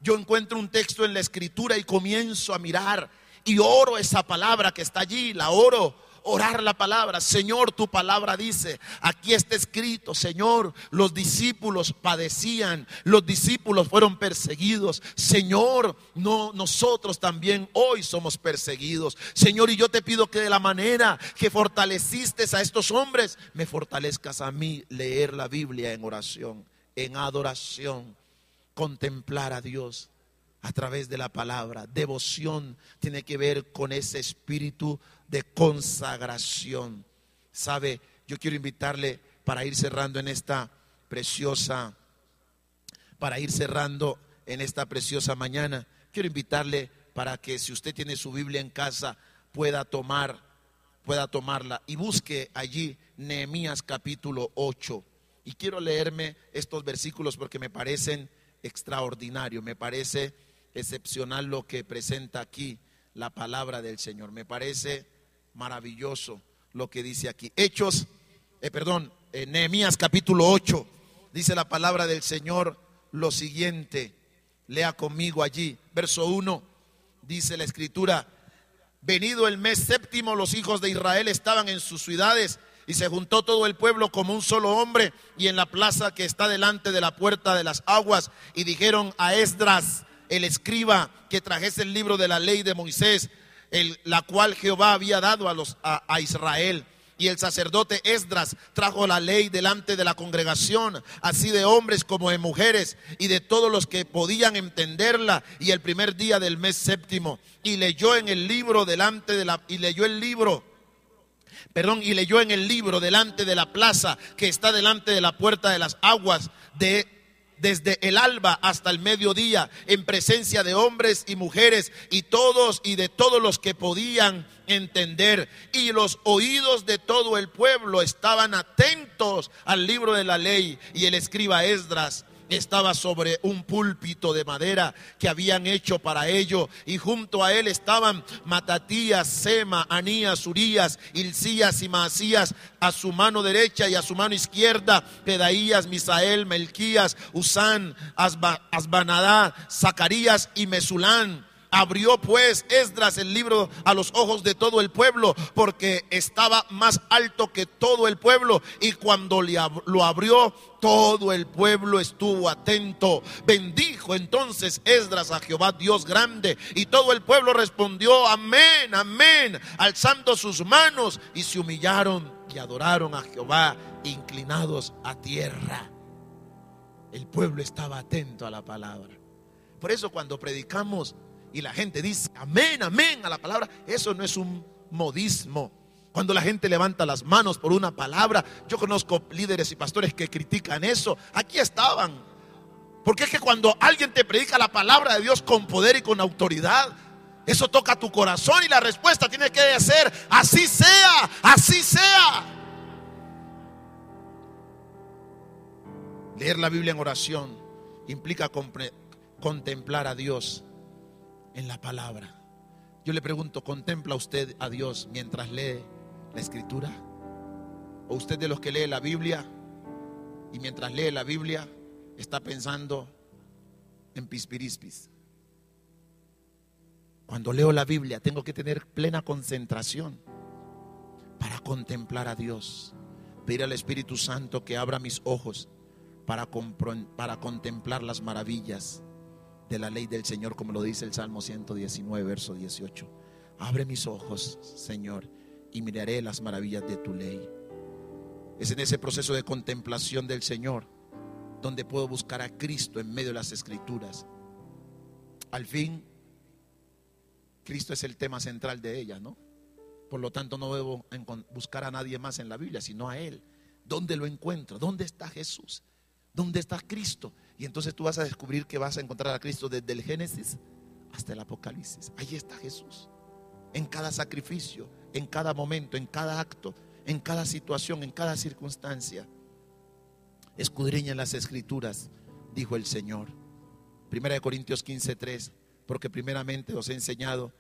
Yo encuentro un texto en la escritura y comienzo a mirar y oro esa palabra que está allí, la oro. Orar la palabra, Señor, tu palabra dice, aquí está escrito, Señor, los discípulos padecían, los discípulos fueron perseguidos, Señor, no nosotros también hoy somos perseguidos, Señor, y yo te pido que de la manera que fortaleciste a estos hombres, me fortalezcas a mí leer la Biblia en oración, en adoración, contemplar a Dios a través de la palabra. Devoción tiene que ver con ese espíritu de consagración. Sabe, yo quiero invitarle para ir cerrando en esta preciosa, para ir cerrando en esta preciosa mañana. Quiero invitarle para que si usted tiene su Biblia en casa pueda tomar, pueda tomarla y busque allí Nehemías capítulo 8. Y quiero leerme estos versículos porque me parecen extraordinarios, me parece excepcional lo que presenta aquí la palabra del Señor. Me parece maravilloso lo que dice aquí. Hechos, eh, perdón, eh, Nehemías capítulo 8, dice la palabra del Señor lo siguiente. Lea conmigo allí, verso 1, dice la escritura, venido el mes séptimo, los hijos de Israel estaban en sus ciudades y se juntó todo el pueblo como un solo hombre y en la plaza que está delante de la puerta de las aguas y dijeron a Esdras, el escriba, que trajese el libro de la ley de Moisés, el- la cual Jehová había dado a, los, a, a Israel. Y el sacerdote Esdras trajo la ley delante de la congregación, así de hombres como de mujeres, y de todos los que podían entenderla. Y el primer día del mes séptimo, y leyó en el libro delante de la, y leyó el libro perdón, y leyó en el libro delante de la plaza que está delante de la puerta de las aguas de desde el alba hasta el mediodía en presencia de hombres y mujeres y todos y de todos los que podían entender. Y los oídos de todo el pueblo estaban atentos al libro de la ley y el escriba Esdras estaba sobre un púlpito de madera que habían hecho para ello y junto a él estaban Matatías, Sema, Anías, Urías, Hilcías y Maasías a su mano derecha y a su mano izquierda Pedaías, Misael, Melquías, Usán, Asba- Asbanadá, Zacarías y Mesulán. Abrió pues Esdras el libro a los ojos de todo el pueblo porque estaba más alto que todo el pueblo y cuando lo abrió todo el pueblo estuvo atento. Bendijo entonces Esdras a Jehová Dios grande y todo el pueblo respondió amén, amén, alzando sus manos y se humillaron y adoraron a Jehová inclinados a tierra. El pueblo estaba atento a la palabra. Por eso cuando predicamos y la gente dice amén, amén a la palabra, eso no es un modismo. Cuando la gente levanta las manos por una palabra, yo conozco líderes y pastores que critican eso. Aquí estaban. Porque es que cuando alguien te predica la palabra de Dios con poder y con autoridad, eso toca tu corazón y la respuesta tiene que ser, así sea, así sea. Leer la Biblia en oración implica contemplar a Dios en la palabra. Yo le pregunto, ¿contempla usted a Dios mientras lee la escritura? ¿O usted de los que lee la Biblia y mientras lee la Biblia está pensando en pispirispis? Cuando leo la Biblia tengo que tener plena concentración para contemplar a Dios. Pedir al Espíritu Santo que abra mis ojos para, para contemplar las maravillas de la ley del Señor, como lo dice el Salmo 119, verso 18. Abre mis ojos, Señor, y miraré las maravillas de tu ley. Es en ese proceso de contemplación del Señor donde puedo buscar a Cristo en medio de las escrituras. Al fin, Cristo es el tema central de ella, ¿no? Por lo tanto, no debo buscar a nadie más en la Biblia, sino a Él. ¿Dónde lo encuentro? ¿Dónde está Jesús? ¿Dónde está Cristo? Y entonces tú vas a descubrir que vas a encontrar a Cristo desde el Génesis hasta el Apocalipsis. Ahí está Jesús. En cada sacrificio, en cada momento, en cada acto, en cada situación, en cada circunstancia. Escudriñen las escrituras, dijo el Señor. Primera de Corintios 15:3, porque primeramente os he enseñado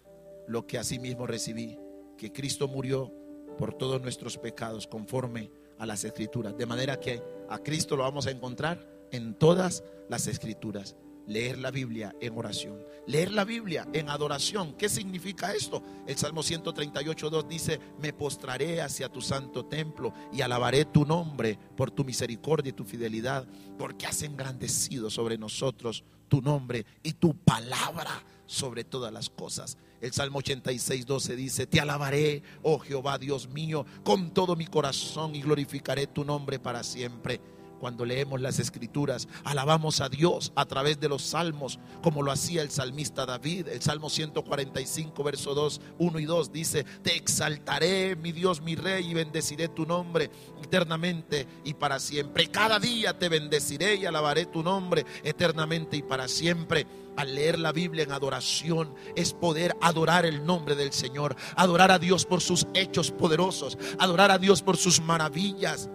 lo que asimismo recibí, que Cristo murió por todos nuestros pecados conforme a las escrituras, de manera que a Cristo lo vamos a encontrar en todas las escrituras. Leer la Biblia en oración, leer la Biblia en adoración. ¿Qué significa esto? El Salmo 138.2 dice, me postraré hacia tu santo templo y alabaré tu nombre por tu misericordia y tu fidelidad, porque has engrandecido sobre nosotros tu nombre y tu palabra sobre todas las cosas. El Salmo 86, 12 dice, te alabaré, oh Jehová Dios mío, con todo mi corazón y glorificaré tu nombre para siempre. Cuando leemos las escrituras, alabamos a Dios a través de los salmos, como lo hacía el salmista David. El Salmo 145, verso 2, 1 y 2 dice, te exaltaré, mi Dios, mi rey, y bendeciré tu nombre eternamente y para siempre. Cada día te bendeciré y alabaré tu nombre eternamente y para siempre. Al leer la Biblia en adoración es poder adorar el nombre del Señor, adorar a Dios por sus hechos poderosos, adorar a Dios por sus maravillas.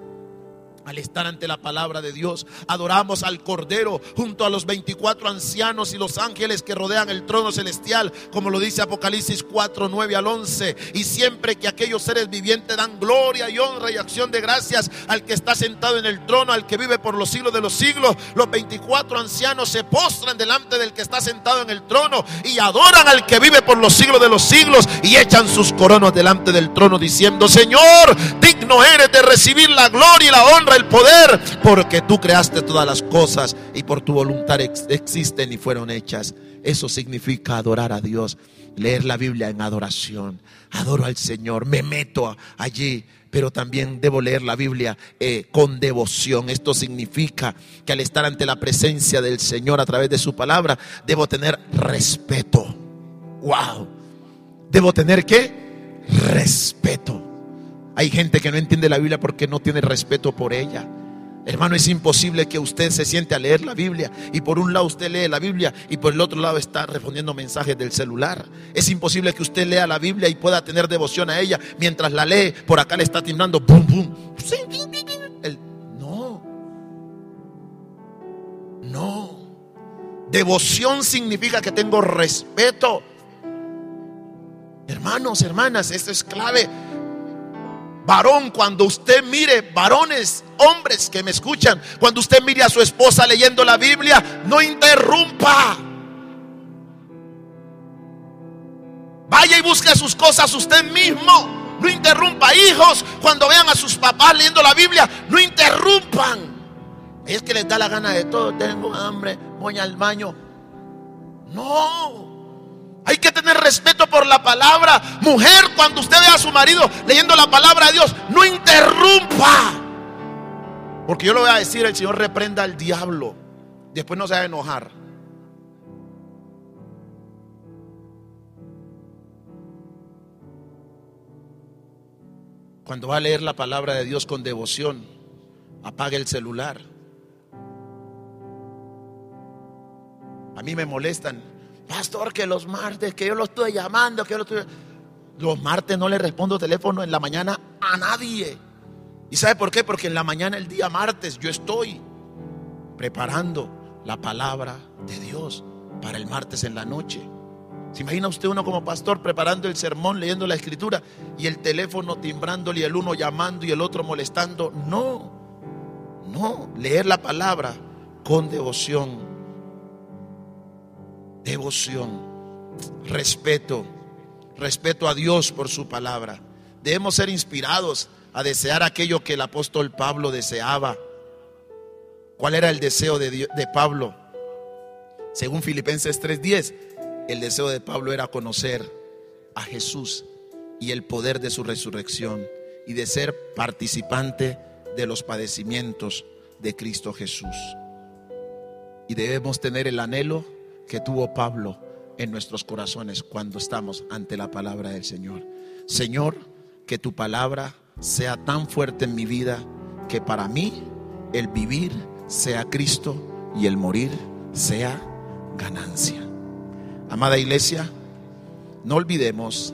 Al estar ante la palabra de Dios, adoramos al Cordero junto a los 24 ancianos y los ángeles que rodean el trono celestial, como lo dice Apocalipsis 4, 9 al 11. Y siempre que aquellos seres vivientes dan gloria y honra y acción de gracias al que está sentado en el trono, al que vive por los siglos de los siglos, los 24 ancianos se postran delante del que está sentado en el trono y adoran al que vive por los siglos de los siglos y echan sus coronas delante del trono diciendo, Señor, digno eres de recibir la gloria y la honra, el poder, porque tú creaste todas las cosas y por tu voluntad ex- existen y fueron hechas. Eso significa adorar a Dios, leer la Biblia en adoración. Adoro al Señor, me meto allí, pero también debo leer la Biblia eh, con devoción. Esto significa que al estar ante la presencia del Señor a través de su palabra, debo tener respeto. Wow. Debo tener qué? Respeto. Hay gente que no entiende la Biblia porque no tiene respeto por ella. Hermano, es imposible que usted se siente a leer la Biblia y por un lado usted lee la Biblia y por el otro lado está respondiendo mensajes del celular. Es imposible que usted lea la Biblia y pueda tener devoción a ella mientras la lee. Por acá le está timbrando, boom, boom. No, no. Devoción significa que tengo respeto. Hermanos, hermanas, esto es clave. Varón, cuando usted mire, varones, hombres que me escuchan, cuando usted mire a su esposa leyendo la Biblia, no interrumpa. Vaya y busque sus cosas usted mismo. No interrumpa. Hijos, cuando vean a sus papás leyendo la Biblia, no interrumpan. Es que les da la gana de todo. Tengo hambre, voy al baño. No. Hay que tener respeto por la palabra. Mujer, cuando usted vea a su marido leyendo la palabra de Dios, no interrumpa. Porque yo le voy a decir, el Señor reprenda al diablo. Después no se va a enojar. Cuando va a leer la palabra de Dios con devoción, apague el celular. A mí me molestan. Pastor, que los martes, que yo lo estoy llamando, que yo lo estoy... Los martes no le respondo teléfono en la mañana a nadie. ¿Y sabe por qué? Porque en la mañana, el día martes, yo estoy preparando la palabra de Dios para el martes en la noche. ¿Se imagina usted uno como pastor preparando el sermón, leyendo la escritura y el teléfono timbrándole y el uno llamando y el otro molestando? No, no, leer la palabra con devoción, devoción, respeto, respeto a Dios por su palabra. Debemos ser inspirados a desear aquello que el apóstol Pablo deseaba. ¿Cuál era el deseo de, Dios- de Pablo? Según Filipenses 3:10, el deseo de Pablo era conocer a Jesús y el poder de su resurrección y de ser participante de los padecimientos de Cristo Jesús. Y debemos tener el anhelo que tuvo Pablo en nuestros corazones cuando estamos ante la palabra del Señor. Señor, que tu palabra sea tan fuerte en mi vida que para mí el vivir sea Cristo y el morir sea ganancia. Amada iglesia, no olvidemos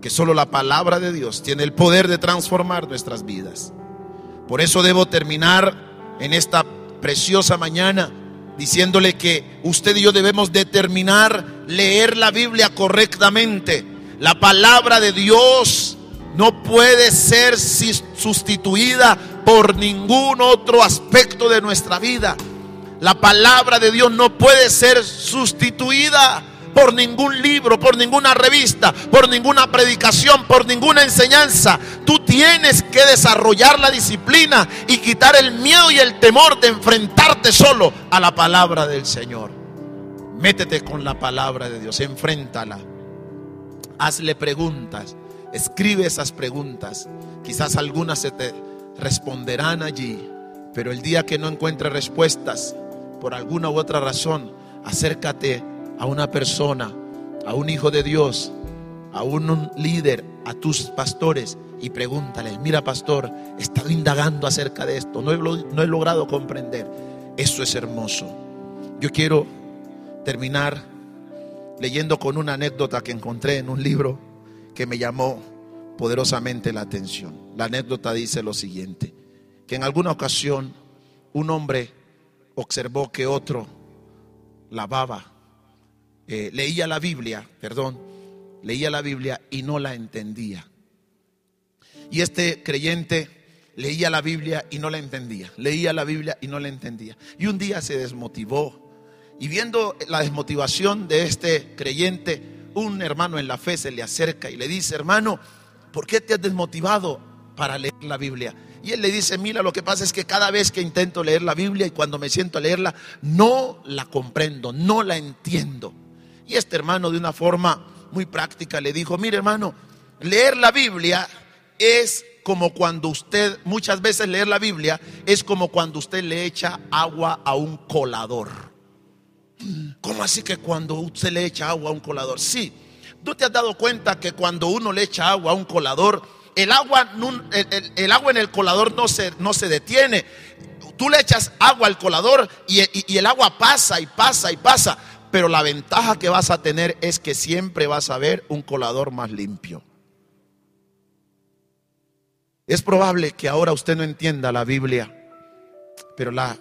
que solo la palabra de Dios tiene el poder de transformar nuestras vidas. Por eso debo terminar en esta preciosa mañana diciéndole que usted y yo debemos determinar leer la Biblia correctamente. La palabra de Dios no puede ser sustituida por ningún otro aspecto de nuestra vida. La palabra de Dios no puede ser sustituida por ningún libro, por ninguna revista, por ninguna predicación, por ninguna enseñanza. Tú tienes que desarrollar la disciplina y quitar el miedo y el temor de enfrentarte solo a la palabra del Señor. Métete con la palabra de Dios, enfréntala. Hazle preguntas, escribe esas preguntas. Quizás algunas se te responderán allí, pero el día que no encuentres respuestas, por alguna u otra razón, acércate a una persona, a un hijo de Dios, a un líder, a tus pastores y pregúntales, mira pastor, he estado indagando acerca de esto, no he, no he logrado comprender. Eso es hermoso. Yo quiero terminar leyendo con una anécdota que encontré en un libro que me llamó poderosamente la atención. La anécdota dice lo siguiente, que en alguna ocasión un hombre observó que otro lavaba, eh, leía la Biblia, perdón, leía la Biblia y no la entendía. Y este creyente leía la Biblia y no la entendía, leía la Biblia y no la entendía. Y un día se desmotivó. Y viendo la desmotivación de este creyente, un hermano en la fe se le acerca y le dice, hermano, ¿por qué te has desmotivado para leer la Biblia? Y él le dice, mira, lo que pasa es que cada vez que intento leer la Biblia y cuando me siento a leerla, no la comprendo, no la entiendo. Y este hermano de una forma muy práctica le dijo, mire hermano, leer la Biblia es como cuando usted, muchas veces leer la Biblia es como cuando usted le echa agua a un colador. ¿Cómo así que cuando usted le echa agua a un colador? Sí, tú te has dado cuenta que cuando uno le echa agua a un colador, el agua, el, agua en el colador no se, no se detiene. Tú le echas agua al colador y el agua pasa y pasa y pasa. Pero la ventaja que vas a tener es que siempre vas a ver un colador más limpio. Es probable que ahora usted no entienda la Biblia, pero la,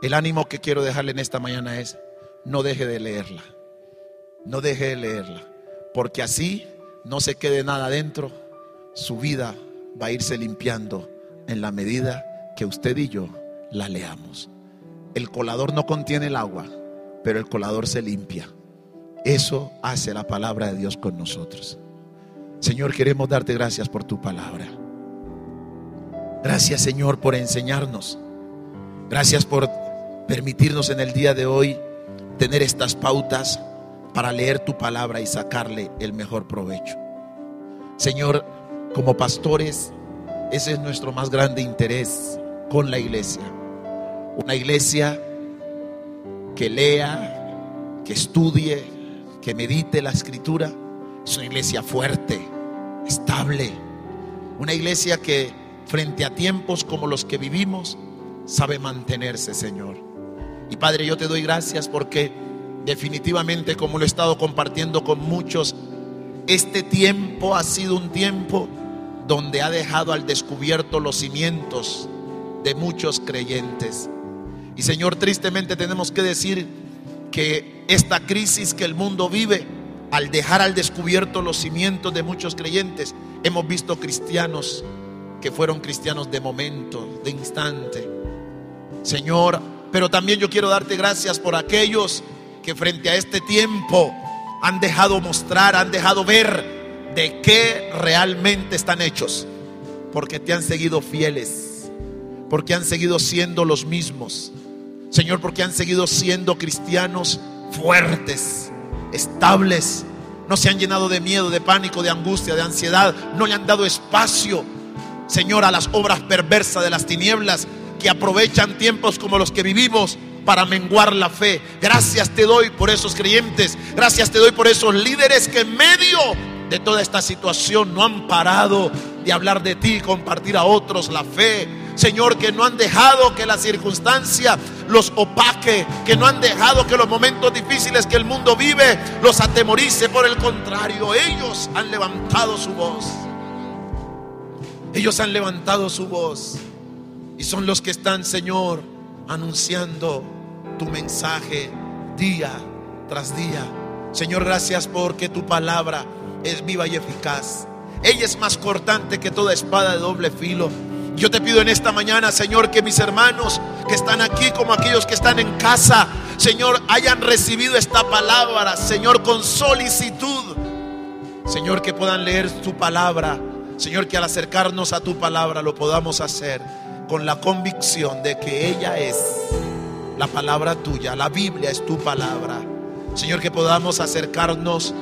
el ánimo que quiero dejarle en esta mañana es, no deje de leerla, no deje de leerla, porque así no se quede nada dentro, su vida va a irse limpiando en la medida que usted y yo la leamos. El colador no contiene el agua, pero el colador se limpia. Eso hace la palabra de Dios con nosotros. Señor, queremos darte gracias por tu palabra. Gracias, Señor, por enseñarnos. Gracias por permitirnos en el día de hoy tener estas pautas para leer tu palabra y sacarle el mejor provecho. Señor, como pastores, ese es nuestro más grande interés con la iglesia. Una iglesia que lea, que estudie, que medite la escritura. Es una iglesia fuerte, estable. Una iglesia que frente a tiempos como los que vivimos sabe mantenerse, Señor. Y Padre, yo te doy gracias porque definitivamente, como lo he estado compartiendo con muchos, este tiempo ha sido un tiempo donde ha dejado al descubierto los cimientos de muchos creyentes. Y Señor, tristemente tenemos que decir que esta crisis que el mundo vive al dejar al descubierto los cimientos de muchos creyentes, hemos visto cristianos que fueron cristianos de momento, de instante. Señor, pero también yo quiero darte gracias por aquellos que frente a este tiempo han dejado mostrar, han dejado ver de qué realmente están hechos, porque te han seguido fieles, porque han seguido siendo los mismos. Señor, porque han seguido siendo cristianos fuertes, estables, no se han llenado de miedo, de pánico, de angustia, de ansiedad, no le han dado espacio, Señor, a las obras perversas de las tinieblas que aprovechan tiempos como los que vivimos para menguar la fe. Gracias te doy por esos creyentes, gracias te doy por esos líderes que en medio de toda esta situación no han parado de hablar de ti y compartir a otros la fe. Señor, que no han dejado que la circunstancia los opaque, que no han dejado que los momentos difíciles que el mundo vive los atemorice. Por el contrario, ellos han levantado su voz. Ellos han levantado su voz y son los que están, Señor, anunciando tu mensaje día tras día. Señor, gracias porque tu palabra es viva y eficaz. Ella es más cortante que toda espada de doble filo. Yo te pido en esta mañana, Señor, que mis hermanos que están aquí como aquellos que están en casa, Señor, hayan recibido esta palabra, Señor, con solicitud. Señor, que puedan leer tu palabra. Señor, que al acercarnos a tu palabra lo podamos hacer con la convicción de que ella es la palabra tuya, la Biblia es tu palabra. Señor, que podamos acercarnos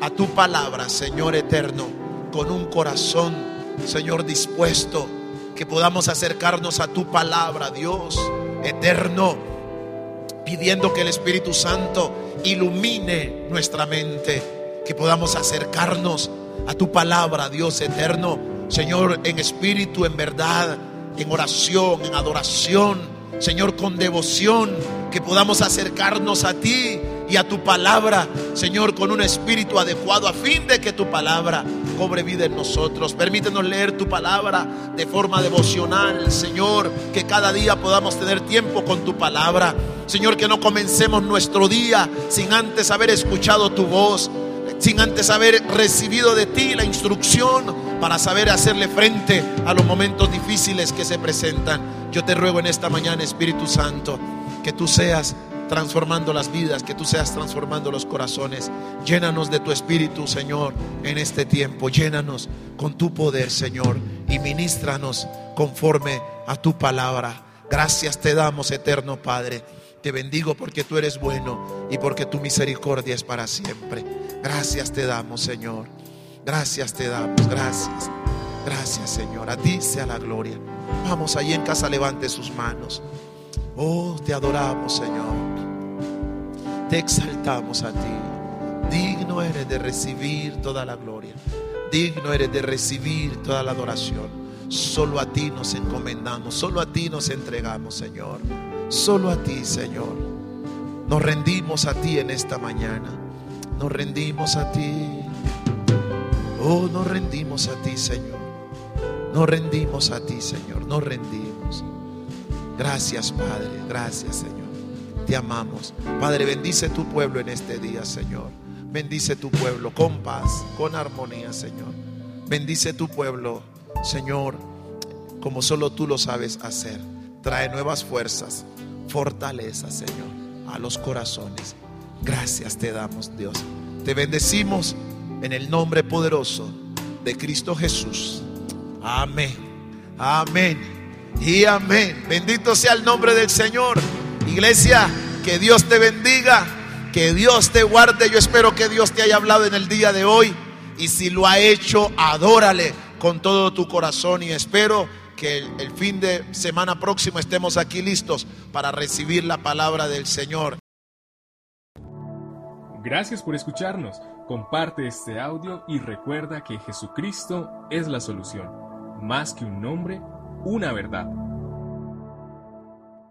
a tu palabra, Señor eterno, con un corazón, Señor, dispuesto. Que podamos acercarnos a tu palabra, Dios eterno, pidiendo que el Espíritu Santo ilumine nuestra mente. Que podamos acercarnos a tu palabra, Dios eterno, Señor, en espíritu, en verdad, en oración, en adoración, Señor, con devoción, que podamos acercarnos a ti y a tu palabra, Señor, con un espíritu adecuado a fin de que tu palabra cobre vida en nosotros. Permítenos leer tu palabra de forma devocional, Señor, que cada día podamos tener tiempo con tu palabra. Señor, que no comencemos nuestro día sin antes haber escuchado tu voz, sin antes haber recibido de ti la instrucción para saber hacerle frente a los momentos difíciles que se presentan. Yo te ruego en esta mañana, Espíritu Santo, que tú seas transformando las vidas, que tú seas transformando los corazones. Llénanos de tu Espíritu, Señor, en este tiempo. Llénanos con tu poder, Señor, y ministranos conforme a tu palabra. Gracias te damos, eterno Padre. Te bendigo porque tú eres bueno y porque tu misericordia es para siempre. Gracias te damos, Señor. Gracias te damos. Gracias. Gracias, Señor. A ti sea la gloria. Vamos ahí en casa, levante sus manos. Oh, te adoramos, Señor. Te exaltamos a ti. Digno eres de recibir toda la gloria. Digno eres de recibir toda la adoración. Solo a ti nos encomendamos. Solo a ti nos entregamos, Señor. Solo a ti, Señor. Nos rendimos a ti en esta mañana. Nos rendimos a ti. Oh, nos rendimos a ti, Señor. Nos rendimos a ti, Señor. Nos rendimos. Gracias, Padre. Gracias, Señor. Te amamos. Padre, bendice tu pueblo en este día, Señor. Bendice tu pueblo con paz, con armonía, Señor. Bendice tu pueblo, Señor, como solo tú lo sabes hacer. Trae nuevas fuerzas, fortaleza, Señor, a los corazones. Gracias te damos, Dios. Te bendecimos en el nombre poderoso de Cristo Jesús. Amén. Amén. Y amén. Bendito sea el nombre del Señor. Iglesia, que Dios te bendiga, que Dios te guarde. Yo espero que Dios te haya hablado en el día de hoy. Y si lo ha hecho, adórale con todo tu corazón. Y espero que el, fin de semana próximo estemos aquí listos para recibir la palabra del Señor. Gracias por escucharnos. Comparte este audio y recuerda que Jesucristo es la solución. Más que un nombre, una verdad.